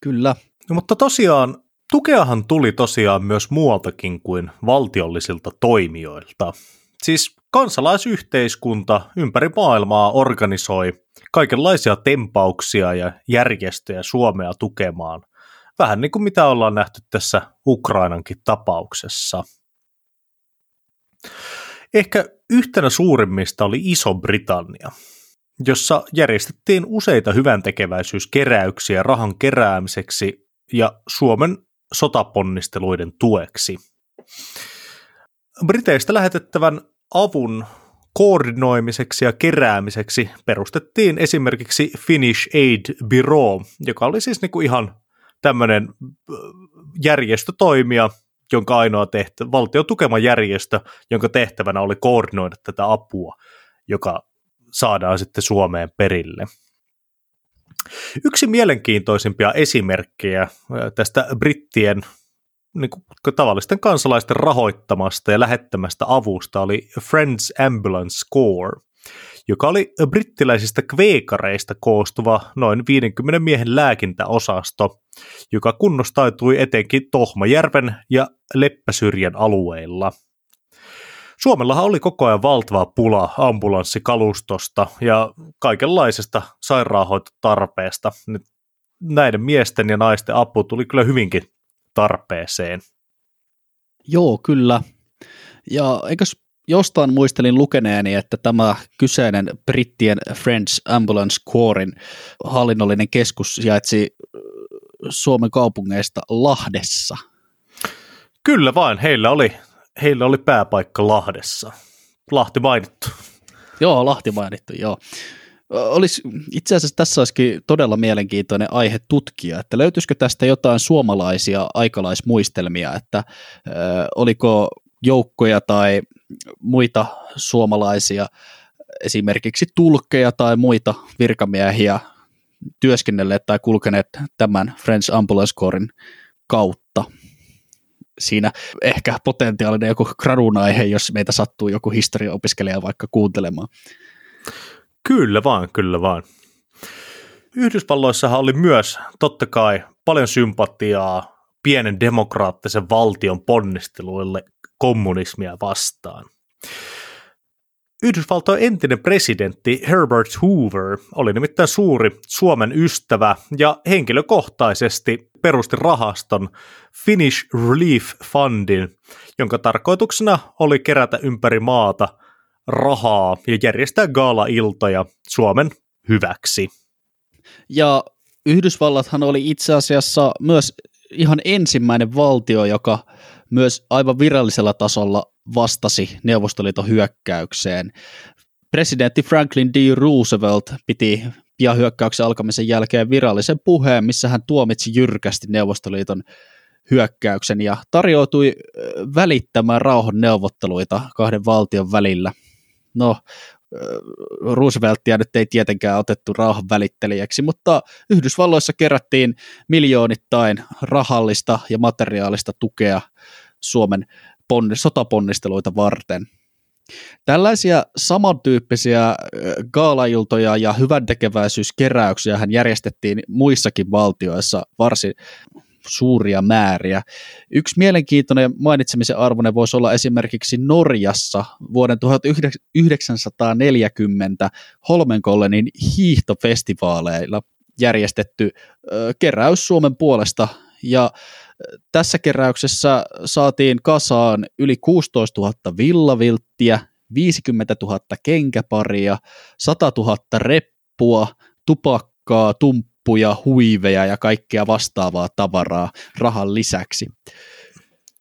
Kyllä. No, mutta tosiaan tukeahan tuli tosiaan myös muualtakin kuin valtiollisilta toimijoilta. Siis kansalaisyhteiskunta ympäri maailmaa organisoi kaikenlaisia tempauksia ja järjestöjä Suomea tukemaan. Vähän niin kuin mitä ollaan nähty tässä Ukrainankin tapauksessa. Ehkä yhtenä suurimmista oli Iso-Britannia, jossa järjestettiin useita hyväntekeväisyyskeräyksiä rahan keräämiseksi ja Suomen sotaponnisteluiden tueksi. Briteistä lähetettävän avun koordinoimiseksi ja keräämiseksi perustettiin esimerkiksi Finnish Aid Bureau, joka oli siis niinku ihan tämmöinen järjestötoimija, jonka ainoa tehtävä, valtio tukema järjestö, jonka tehtävänä oli koordinoida tätä apua, joka saadaan sitten Suomeen perille. Yksi mielenkiintoisimpia esimerkkejä tästä brittien niin kuin tavallisten kansalaisten rahoittamasta ja lähettämästä avusta oli Friends Ambulance Corps, joka oli brittiläisistä kveekareista koostuva noin 50 miehen lääkintäosasto, joka kunnostautui etenkin Tohmajärven ja Leppäsyrjän alueilla. Suomellahan oli koko ajan valtava pula ambulanssikalustosta ja kaikenlaisesta sairaanhoitotarpeesta. Näiden miesten ja naisten apu tuli kyllä hyvinkin tarpeeseen. Joo, kyllä. Ja eikös jostain muistelin lukeneeni, että tämä kyseinen brittien French Ambulance Corpsin hallinnollinen keskus sijaitsi Suomen kaupungeista Lahdessa. Kyllä vain, heillä oli, heillä oli pääpaikka Lahdessa. Lahti mainittu. Joo, Lahti mainittu, joo olisi, itse asiassa tässä olisikin todella mielenkiintoinen aihe tutkia, että löytyisikö tästä jotain suomalaisia aikalaismuistelmia, että äh, oliko joukkoja tai muita suomalaisia esimerkiksi tulkkeja tai muita virkamiehiä työskennelleet tai kulkeneet tämän French Ambulance Corpsin kautta. Siinä ehkä potentiaalinen joku gradun aihe, jos meitä sattuu joku historiaopiskelija vaikka kuuntelemaan. Kyllä vaan, kyllä vaan. Yhdysvalloissahan oli myös totta kai paljon sympatiaa pienen demokraattisen valtion ponnisteluille kommunismia vastaan. Yhdysvaltojen entinen presidentti Herbert Hoover oli nimittäin suuri Suomen ystävä ja henkilökohtaisesti perusti rahaston Finnish Relief Fundin, jonka tarkoituksena oli kerätä ympäri maata – rahaa ja järjestää gaala-iltoja Suomen hyväksi. Ja Yhdysvallathan oli itse asiassa myös ihan ensimmäinen valtio, joka myös aivan virallisella tasolla vastasi Neuvostoliiton hyökkäykseen. Presidentti Franklin D. Roosevelt piti pian hyökkäyksen alkamisen jälkeen virallisen puheen, missä hän tuomitsi jyrkästi Neuvostoliiton hyökkäyksen ja tarjoutui välittämään rauhan neuvotteluita kahden valtion välillä. No, Rooseveltia nyt ei tietenkään otettu rauhan välittelijäksi, mutta Yhdysvalloissa kerättiin miljoonittain rahallista ja materiaalista tukea Suomen sotaponnisteluita varten. Tällaisia samantyyppisiä gaalailtoja ja hyväntekeväisyyskeräyksiä hän järjestettiin muissakin valtioissa varsin suuria määriä. Yksi mielenkiintoinen mainitsemisen arvoinen voisi olla esimerkiksi Norjassa vuoden 1940 Holmenkollenin hiihtofestivaaleilla järjestetty keräys Suomen puolesta ja tässä keräyksessä saatiin kasaan yli 16 000 villavilttiä, 50 000 kenkäparia, 100 000 reppua, tupakkaa, tumppuja, huiveja ja kaikkea vastaavaa tavaraa rahan lisäksi.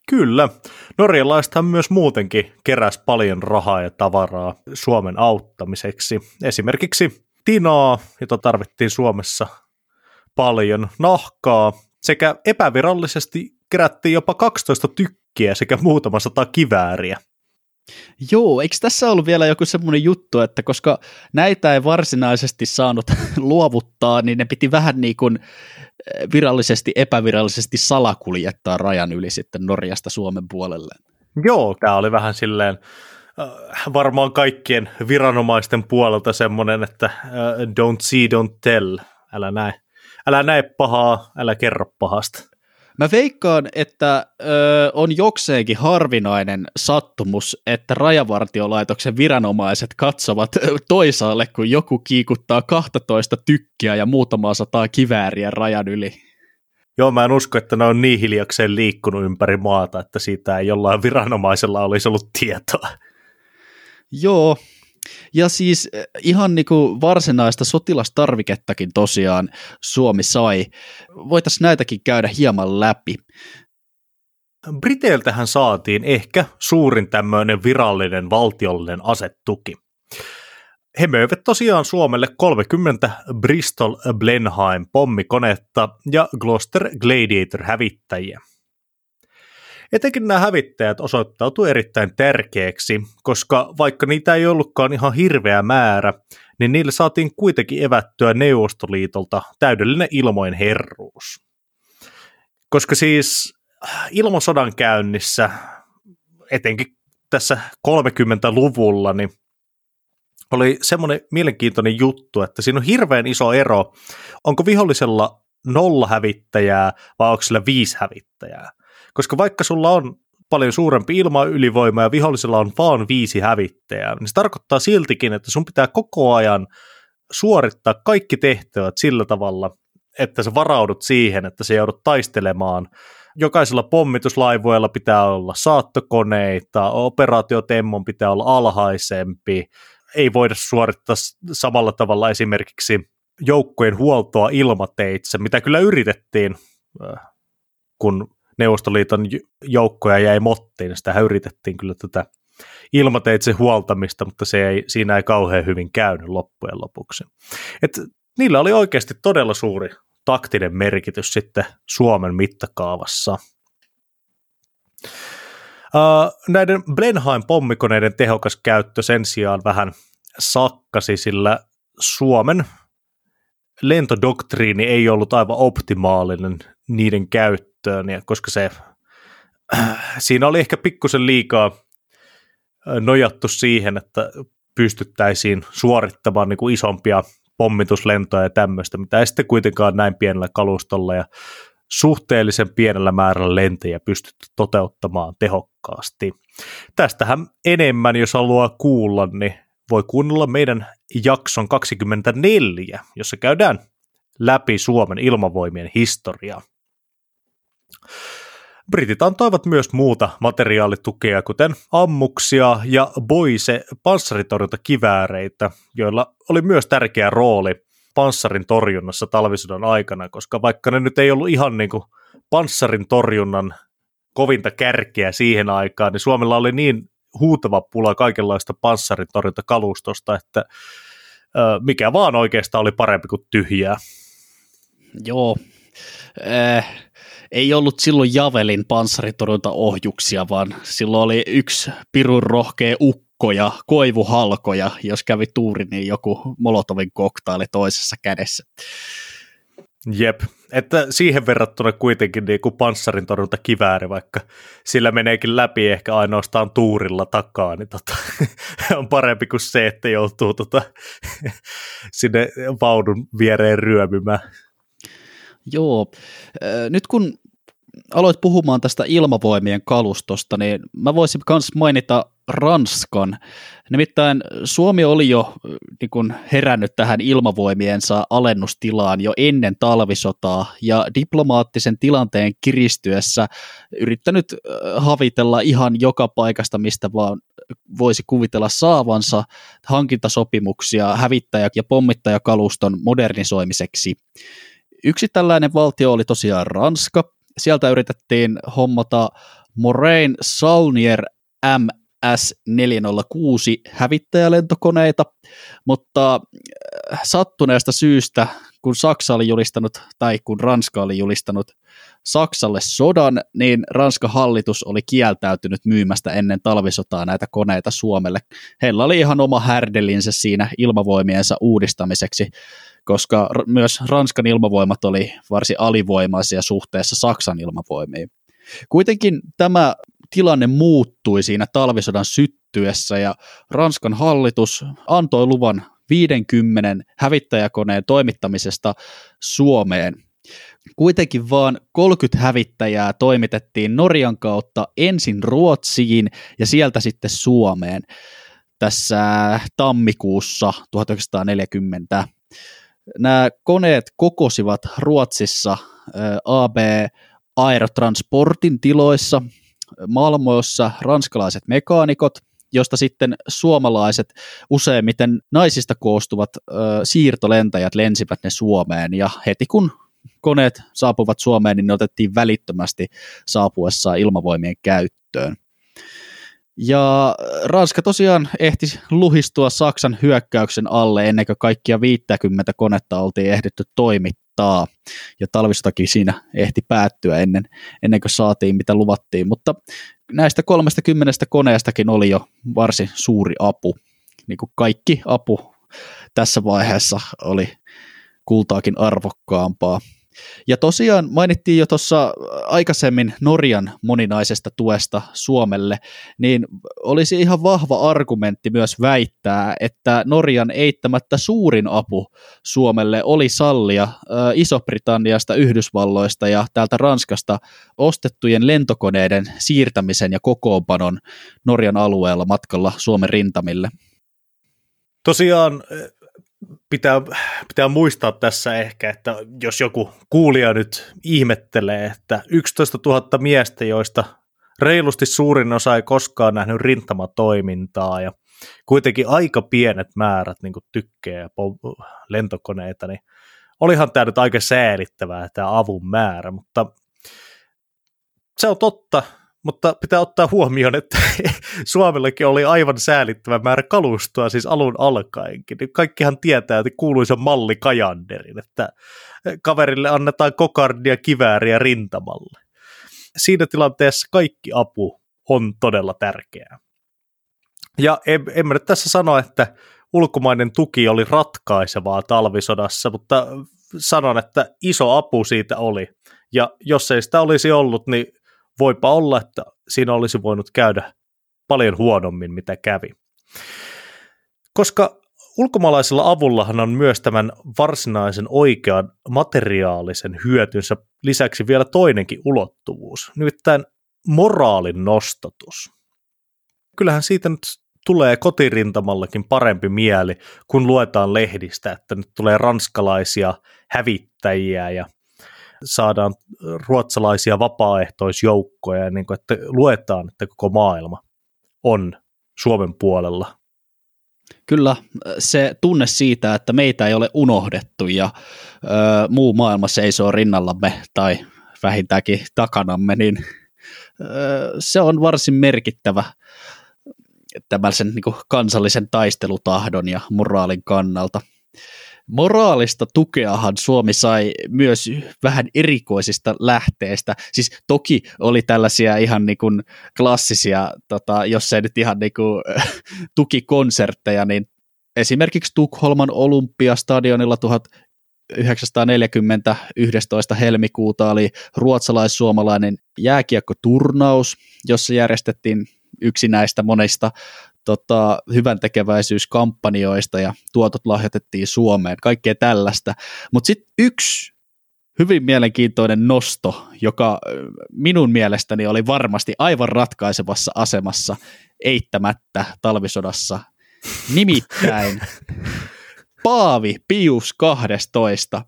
Kyllä. Norjalaisethan myös muutenkin keräs paljon rahaa ja tavaraa Suomen auttamiseksi. Esimerkiksi tinaa, jota tarvittiin Suomessa paljon, nahkaa, sekä epävirallisesti kerättiin jopa 12 tykkiä sekä muutama sata kivääriä. Joo, eikö tässä ollut vielä joku semmoinen juttu, että koska näitä ei varsinaisesti saanut *laughs* luovuttaa, niin ne piti vähän niin kuin eh, virallisesti, epävirallisesti salakuljettaa rajan yli sitten Norjasta Suomen puolelle. Joo, tämä oli vähän silleen äh, varmaan kaikkien viranomaisten puolelta semmoinen, että äh, don't see, don't tell, älä näe älä näe pahaa, älä kerro pahasta. Mä veikkaan, että ö, on jokseenkin harvinainen sattumus, että rajavartiolaitoksen viranomaiset katsovat toisaalle, kun joku kiikuttaa 12 tykkiä ja muutamaa sataa kivääriä rajan yli. Joo, mä en usko, että ne on niin hiljakseen liikkunut ympäri maata, että siitä ei jollain viranomaisella olisi ollut tietoa. Joo, ja siis eh, ihan niin kuin varsinaista sotilastarvikettakin tosiaan Suomi sai. Voitaisiin näitäkin käydä hieman läpi. Briteiltähän saatiin ehkä suurin tämmöinen virallinen valtiollinen asettuki. He möivät tosiaan Suomelle 30 Bristol Blenheim pommikonetta ja Gloucester Gladiator hävittäjiä. Etenkin nämä hävittäjät osoittautuivat erittäin tärkeäksi, koska vaikka niitä ei ollutkaan ihan hirveä määrä, niin niille saatiin kuitenkin evättyä Neuvostoliitolta täydellinen ilmoin herruus. Koska siis ilmasodan käynnissä, etenkin tässä 30-luvulla, niin oli semmoinen mielenkiintoinen juttu, että siinä on hirveän iso ero, onko vihollisella nolla hävittäjää vai onko sillä viisi hävittäjää. Koska vaikka sulla on paljon suurempi ilmaylivoima ja vihollisella on vaan viisi hävittäjää, niin se tarkoittaa siltikin, että sun pitää koko ajan suorittaa kaikki tehtävät sillä tavalla, että sä varaudut siihen, että se joudut taistelemaan. Jokaisella pommituslaivoilla pitää olla saattokoneita, operaatiotemmon pitää olla alhaisempi, ei voida suorittaa samalla tavalla esimerkiksi joukkojen huoltoa ilmateitse, mitä kyllä yritettiin, äh, kun Neuvostoliiton joukkoja jäi mottiin, sitä yritettiin kyllä tätä ilmateitse huoltamista, mutta se ei, siinä ei kauhean hyvin käynyt loppujen lopuksi. Et niillä oli oikeasti todella suuri taktinen merkitys sitten Suomen mittakaavassa. Uh, näiden Blenheim-pommikoneiden tehokas käyttö sen sijaan vähän sakkasi, sillä Suomen lentodoktriini ei ollut aivan optimaalinen niiden käyttö käyttöön, ja koska se, *clears throat* siinä oli ehkä pikkusen liikaa nojattu siihen, että pystyttäisiin suorittamaan niin kuin isompia pommituslentoja ja tämmöistä, mitä ei sitten kuitenkaan näin pienellä kalustolla ja suhteellisen pienellä määrällä lentäjiä pystytty toteuttamaan tehokkaasti. Tästähän enemmän, jos haluaa kuulla, niin voi kuunnella meidän jakson 24, jossa käydään läpi Suomen ilmavoimien historiaa. Britit antoivat myös muuta materiaalitukea, kuten ammuksia ja boise panssaritorjuntakivääreitä, joilla oli myös tärkeä rooli panssarin torjunnassa talvisodan aikana, koska vaikka ne nyt ei ollut ihan niin kuin panssarin torjunnan kovinta kärkeä siihen aikaan, niin Suomella oli niin huutava pula kaikenlaista panssaritorjuntakalustosta, että mikä vaan oikeastaan oli parempi kuin tyhjää. Joo. Äh, ei ollut silloin Javelin panssaritorjuntaohjuksia, vaan silloin oli yksi pirun rohkea ukko ja koivuhalkoja, jos kävi tuuri, niin joku Molotovin koktaili toisessa kädessä. Jep, että siihen verrattuna kuitenkin niin kuin panssarin torjunta kivääri, vaikka sillä meneekin läpi ehkä ainoastaan tuurilla takaa, niin tota, *laughs* on parempi kuin se, että joutuu tota, *laughs* sinne vaunun viereen ryömymään. Joo, nyt kun aloit puhumaan tästä ilmavoimien kalustosta, niin mä voisin myös mainita Ranskan. Nimittäin Suomi oli jo niin kuin herännyt tähän ilmavoimiensa alennustilaan jo ennen talvisotaa ja diplomaattisen tilanteen kiristyessä yrittänyt havitella ihan joka paikasta, mistä vaan voisi kuvitella saavansa hankintasopimuksia hävittäjä- ja pommittajakaluston modernisoimiseksi. Yksi tällainen valtio oli tosiaan Ranska. Sieltä yritettiin hommata Moraine Saulnier MS-406 hävittäjälentokoneita, mutta äh, sattuneesta syystä, kun Saksa oli julistanut, tai kun Ranska oli julistanut Saksalle sodan, niin Ranskan hallitus oli kieltäytynyt myymästä ennen talvisotaa näitä koneita Suomelle. Heillä oli ihan oma härdelinsä siinä ilmavoimiensa uudistamiseksi, koska myös Ranskan ilmavoimat oli varsin alivoimaisia suhteessa Saksan ilmavoimiin. Kuitenkin tämä tilanne muuttui siinä talvisodan syttyessä ja Ranskan hallitus antoi luvan 50 hävittäjäkoneen toimittamisesta Suomeen. Kuitenkin vaan 30 hävittäjää toimitettiin Norjan kautta ensin Ruotsiin ja sieltä sitten Suomeen tässä tammikuussa 1940. Nämä koneet kokosivat Ruotsissa AB Aerotransportin tiloissa, Malmoissa ranskalaiset mekaanikot, josta sitten suomalaiset useimmiten naisista koostuvat ö, siirtolentäjät lensivät ne Suomeen ja heti kun koneet saapuvat Suomeen, niin ne otettiin välittömästi saapuessaan ilmavoimien käyttöön. Ja Ranska tosiaan ehti luhistua Saksan hyökkäyksen alle ennen kuin kaikkia 50 konetta oltiin ehditty toimittaa. Ja talvistakin siinä ehti päättyä ennen, ennen kuin saatiin mitä luvattiin. Mutta näistä 30 koneestakin oli jo varsin suuri apu. Niin kuin kaikki apu tässä vaiheessa oli kultaakin arvokkaampaa. Ja tosiaan mainittiin jo tuossa aikaisemmin Norjan moninaisesta tuesta Suomelle, niin olisi ihan vahva argumentti myös väittää, että Norjan eittämättä suurin apu Suomelle oli sallia Iso-Britanniasta, Yhdysvalloista ja täältä Ranskasta ostettujen lentokoneiden siirtämisen ja kokoonpanon Norjan alueella matkalla Suomen rintamille. Tosiaan pitää, pitää muistaa tässä ehkä, että jos joku kuulija nyt ihmettelee, että 11 000 miestä, joista reilusti suurin osa ei koskaan nähnyt rintamatoimintaa ja kuitenkin aika pienet määrät niin tykkejä ja lentokoneita, niin olihan tämä nyt aika säälittävää tämä avun määrä, mutta se on totta, mutta pitää ottaa huomioon, että *laughs* Suomellakin oli aivan säälittävä määrä kalustoa siis alun alkaenkin. Kaikkihan tietää, että kuuluisa malli Kajanderin, että kaverille annetaan kokardia kivääriä rintamalle. Siinä tilanteessa kaikki apu on todella tärkeää. Ja en, en mä nyt tässä sano, että ulkomainen tuki oli ratkaisevaa talvisodassa, mutta sanon, että iso apu siitä oli. Ja jos ei sitä olisi ollut, niin voipa olla, että siinä olisi voinut käydä paljon huonommin, mitä kävi. Koska ulkomaalaisella avullahan on myös tämän varsinaisen oikean materiaalisen hyötynsä lisäksi vielä toinenkin ulottuvuus, nimittäin moraalin nostatus. Kyllähän siitä nyt tulee kotirintamallakin parempi mieli, kun luetaan lehdistä, että nyt tulee ranskalaisia hävittäjiä ja saadaan ruotsalaisia vapaaehtoisjoukkoja, niin kuin, että luetaan, että koko maailma on Suomen puolella. Kyllä, se tunne siitä, että meitä ei ole unohdettu ja ö, muu maailma seisoo rinnallamme tai vähintäänkin takanamme, niin se on varsin merkittävä tämmöisen niin kansallisen taistelutahdon ja moraalin kannalta. Moraalista tukeahan Suomi sai myös vähän erikoisista lähteistä. Siis toki oli tällaisia ihan niin kuin klassisia, tota, jos ei nyt ihan niin kuin, *laughs* tukikonsertteja, niin esimerkiksi Tukholman Olympiastadionilla 1940 11. helmikuuta oli ruotsalais-suomalainen jääkiekkoturnaus, jossa järjestettiin yksi näistä monista tota, hyvän tekeväisyyskampanjoista ja tuotot lahjoitettiin Suomeen, kaikkea tällaista. Mutta sitten yksi hyvin mielenkiintoinen nosto, joka minun mielestäni oli varmasti aivan ratkaisevassa asemassa eittämättä talvisodassa. Nimittäin *laughs* Paavi Pius 12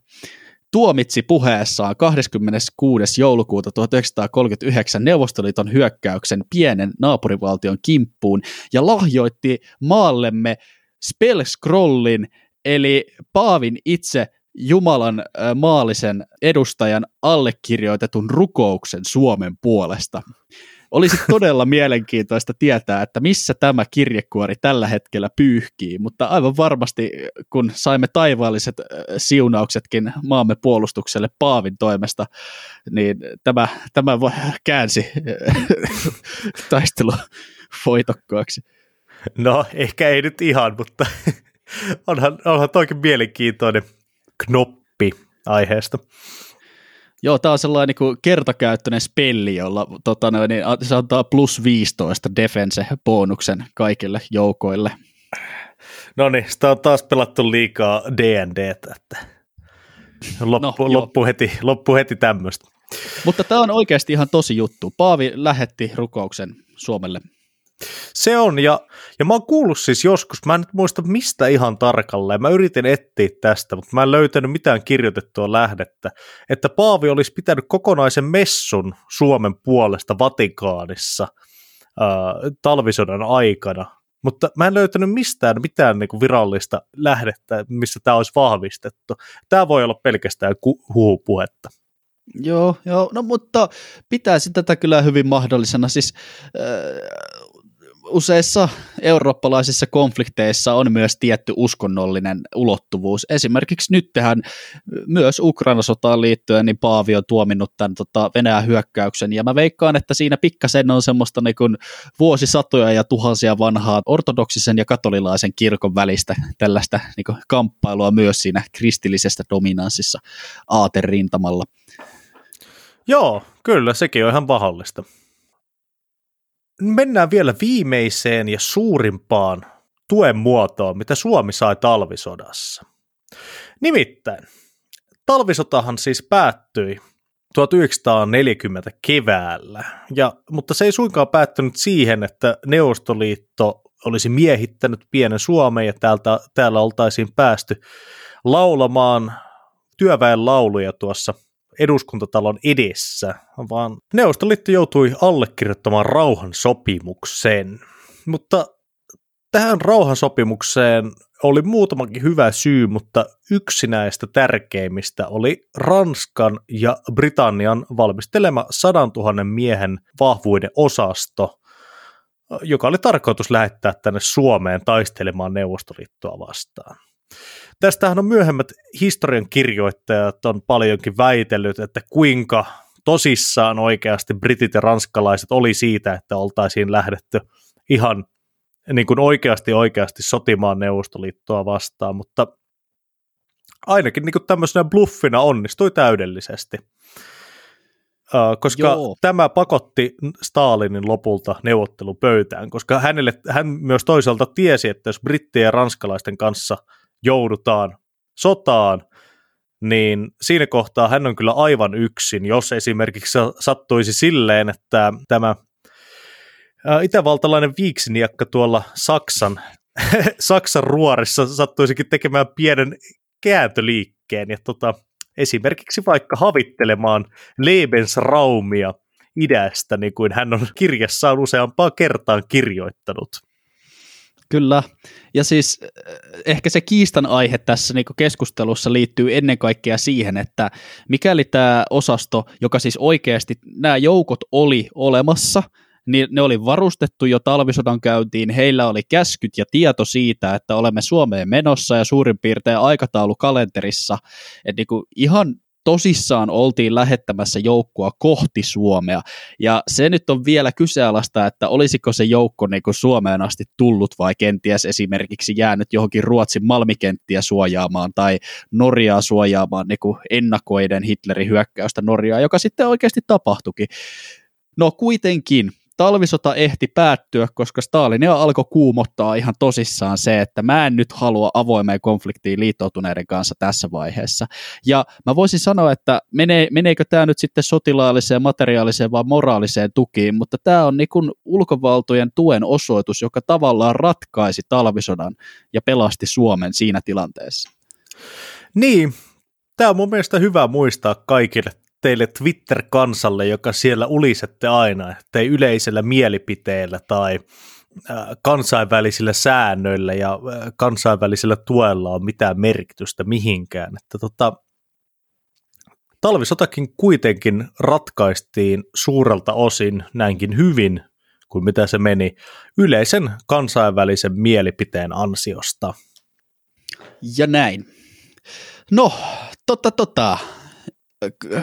tuomitsi puheessaan 26. joulukuuta 1939 Neuvostoliiton hyökkäyksen pienen naapurivaltion kimppuun ja lahjoitti maallemme Spellscrollin eli Paavin itse Jumalan maallisen edustajan allekirjoitetun rukouksen Suomen puolesta. Olisi todella mielenkiintoista tietää, että missä tämä kirjekuori tällä hetkellä pyyhkii, mutta aivan varmasti kun saimme taivaalliset siunauksetkin maamme puolustukselle Paavin toimesta, niin tämä, tämä käänsi *laughs* taistelu voitokkaaksi. No, ehkä ei nyt ihan, mutta onhan, onhan toikin mielenkiintoinen knoppi aiheesta. Joo, tämä on sellainen niin kertakäyttöinen spelli, jolla tota noin, niin, se antaa plus 15 defense-bonuksen kaikille joukoille. No niin, sitä on taas pelattu liikaa D&D, että loppu, no, loppu, heti, loppu heti tämmöistä. Mutta tämä on oikeasti ihan tosi juttu. Paavi lähetti rukouksen Suomelle se on, ja, ja mä oon kuullut siis joskus, mä en nyt muista mistä ihan tarkalleen, mä yritin etsiä tästä, mutta mä en löytänyt mitään kirjoitettua lähdettä, että Paavi olisi pitänyt kokonaisen messun Suomen puolesta Vatikaanissa äh, talvisodan aikana, mutta mä en löytänyt mistään mitään niin kuin virallista lähdettä, missä tämä olisi vahvistettu. Tämä voi olla pelkästään huupuhetta. Joo, joo, no mutta pitäisin tätä kyllä hyvin mahdollisena. Siis useissa eurooppalaisissa konflikteissa on myös tietty uskonnollinen ulottuvuus. Esimerkiksi nyt tähän myös Ukraina-sotaan liittyen, niin Paavi on tuominnut tämän tota, Venäjän hyökkäyksen, ja mä veikkaan, että siinä pikkasen on semmoista niin kuin vuosisatoja ja tuhansia vanhaa ortodoksisen ja katolilaisen kirkon välistä tällaista niin kuin kamppailua myös siinä kristillisestä dominanssissa aaterintamalla. Joo, kyllä, sekin on ihan mahdollista mennään vielä viimeiseen ja suurimpaan tuen muotoon, mitä Suomi sai talvisodassa. Nimittäin, talvisotahan siis päättyi 1940 keväällä, ja, mutta se ei suinkaan päättynyt siihen, että Neuvostoliitto olisi miehittänyt pienen Suomen ja täältä, täällä oltaisiin päästy laulamaan työväen lauluja tuossa eduskuntatalon edessä, vaan Neuvostoliitto joutui allekirjoittamaan rauhansopimuksen. Mutta tähän rauhansopimukseen oli muutamakin hyvä syy, mutta yksi näistä tärkeimmistä oli Ranskan ja Britannian valmistelema 100 000 miehen vahvuuden osasto, joka oli tarkoitus lähettää tänne Suomeen taistelemaan Neuvostoliittoa vastaan. Tästähän on myöhemmät historian kirjoittajat on paljonkin väitellyt, että kuinka tosissaan oikeasti britit ja ranskalaiset oli siitä, että oltaisiin lähdetty ihan niin kuin oikeasti oikeasti sotimaan Neuvostoliittoa vastaan, mutta ainakin niin kuin tämmöisenä bluffina onnistui täydellisesti. koska Joo. tämä pakotti Stalinin lopulta neuvottelupöytään, koska hänelle, hän myös toisaalta tiesi, että jos brittien ja ranskalaisten kanssa – joudutaan sotaan, niin siinä kohtaa hän on kyllä aivan yksin, jos esimerkiksi sattuisi silleen, että tämä itävaltalainen viiksiniakka tuolla Saksan, *laughs* Saksan ruorissa sattuisikin tekemään pienen kääntöliikkeen ja tota, esimerkiksi vaikka havittelemaan Lebensraumia idästä, niin kuin hän on kirjassaan useampaa kertaan kirjoittanut. Kyllä, ja siis ehkä se kiistan aihe tässä niin keskustelussa liittyy ennen kaikkea siihen, että mikäli tämä osasto, joka siis oikeasti nämä joukot oli olemassa, niin ne oli varustettu jo talvisodan käyntiin, heillä oli käskyt ja tieto siitä, että olemme Suomeen menossa ja suurin piirtein aikataulu kalenterissa, että niin ihan tosissaan oltiin lähettämässä joukkoa kohti Suomea. Ja se nyt on vielä kyseenalaista, että olisiko se joukko niin kuin Suomeen asti tullut vai kenties esimerkiksi jäänyt johonkin Ruotsin malmikenttiä suojaamaan tai Norjaa suojaamaan niin kuin ennakoiden Hitlerin hyökkäystä Norjaa, joka sitten oikeasti tapahtuikin. No kuitenkin, talvisota ehti päättyä, koska Stalinia alkoi kuumottaa ihan tosissaan se, että mä en nyt halua avoimeen konfliktiin liittoutuneiden kanssa tässä vaiheessa. Ja mä voisin sanoa, että menee, meneekö tämä nyt sitten sotilaalliseen, materiaaliseen vai moraaliseen tukiin, mutta tämä on niin ulkovaltojen tuen osoitus, joka tavallaan ratkaisi talvisodan ja pelasti Suomen siinä tilanteessa. Niin, Tämä on mun mielestä hyvä muistaa kaikille teille Twitter-kansalle, joka siellä ulisette aina, ettei yleisellä mielipiteellä tai kansainvälisillä säännöillä ja kansainvälisellä tuella on mitään merkitystä mihinkään. Että tota, talvisotakin kuitenkin ratkaistiin suurelta osin näinkin hyvin kuin mitä se meni yleisen kansainvälisen mielipiteen ansiosta. Ja näin. No, totta, tota,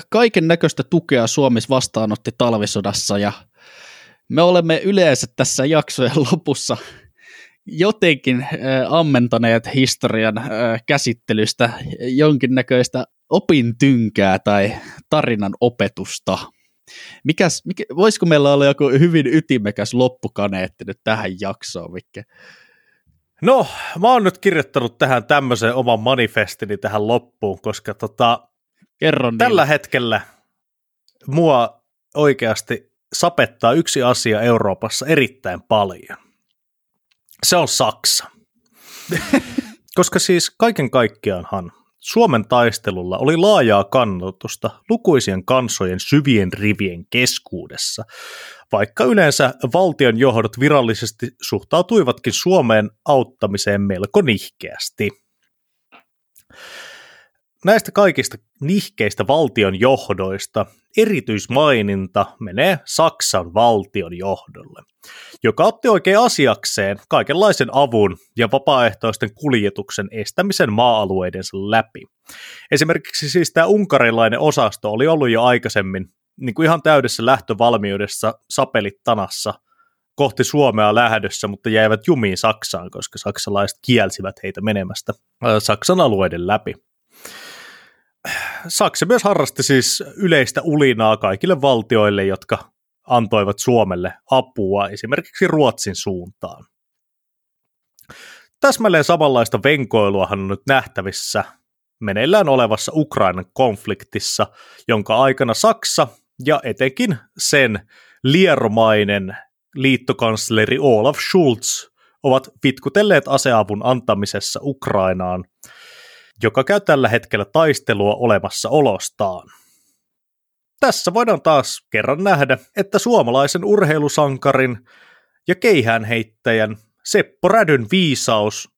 kaiken näköistä tukea Suomessa vastaanotti talvisodassa ja me olemme yleensä tässä jaksojen lopussa jotenkin ammentaneet historian käsittelystä jonkinnäköistä opintynkää tai tarinan opetusta. Mikäs, mikä, voisiko meillä olla joku hyvin ytimekäs loppukaneetti nyt tähän jaksoon, Mikke? No, mä oon nyt kirjoittanut tähän tämmöisen oman manifestini tähän loppuun, koska tota, Kerro Tällä hetkellä mua oikeasti sapettaa yksi asia Euroopassa erittäin paljon. Se on Saksa. *laughs* Koska siis kaiken kaikkiaanhan Suomen taistelulla oli laajaa kannatusta lukuisien kansojen syvien rivien keskuudessa, vaikka yleensä valtion johdot virallisesti suhtautuivatkin Suomeen auttamiseen melko nihkeästi näistä kaikista nihkeistä valtion johdoista erityismaininta menee Saksan valtion johdolle, joka otti oikein asiakseen kaikenlaisen avun ja vapaaehtoisten kuljetuksen estämisen maa-alueidensa läpi. Esimerkiksi siis tämä unkarilainen osasto oli ollut jo aikaisemmin niin kuin ihan täydessä lähtövalmiudessa sapelit tanassa kohti Suomea lähdössä, mutta jäivät jumiin Saksaan, koska saksalaiset kielsivät heitä menemästä Saksan alueiden läpi. Saksa myös harrasti siis yleistä ulinaa kaikille valtioille, jotka antoivat Suomelle apua esimerkiksi Ruotsin suuntaan. Täsmälleen samanlaista venkoiluahan on nyt nähtävissä meneillään olevassa Ukrainan konfliktissa, jonka aikana Saksa ja etenkin sen lieromainen liittokansleri Olaf Schulz ovat vitkutelleet aseavun antamisessa Ukrainaan joka käy tällä hetkellä taistelua olemassa olostaan. Tässä voidaan taas kerran nähdä, että suomalaisen urheilusankarin ja keihäänheittäjän Seppo Rädyn viisaus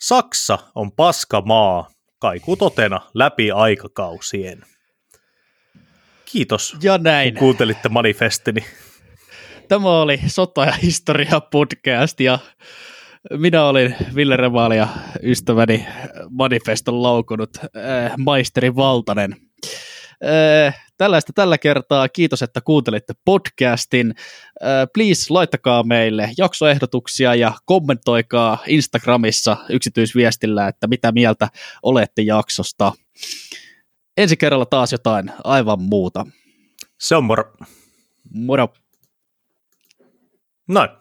Saksa on paska maa kaikuu totena läpi aikakausien. Kiitos, ja näin. kun kuuntelitte manifestini. Tämä oli Sota ja Historia podcast ja minä olin Ville Revaali ja ystäväni manifeston laukunut äh, maisteri Valtanen. Äh, tällaista tällä kertaa. Kiitos, että kuuntelitte podcastin. Äh, please laittakaa meille jaksoehdotuksia ja kommentoikaa Instagramissa yksityisviestillä, että mitä mieltä olette jaksosta. Ensi kerralla taas jotain aivan muuta. Se on moro. Moro. Noin.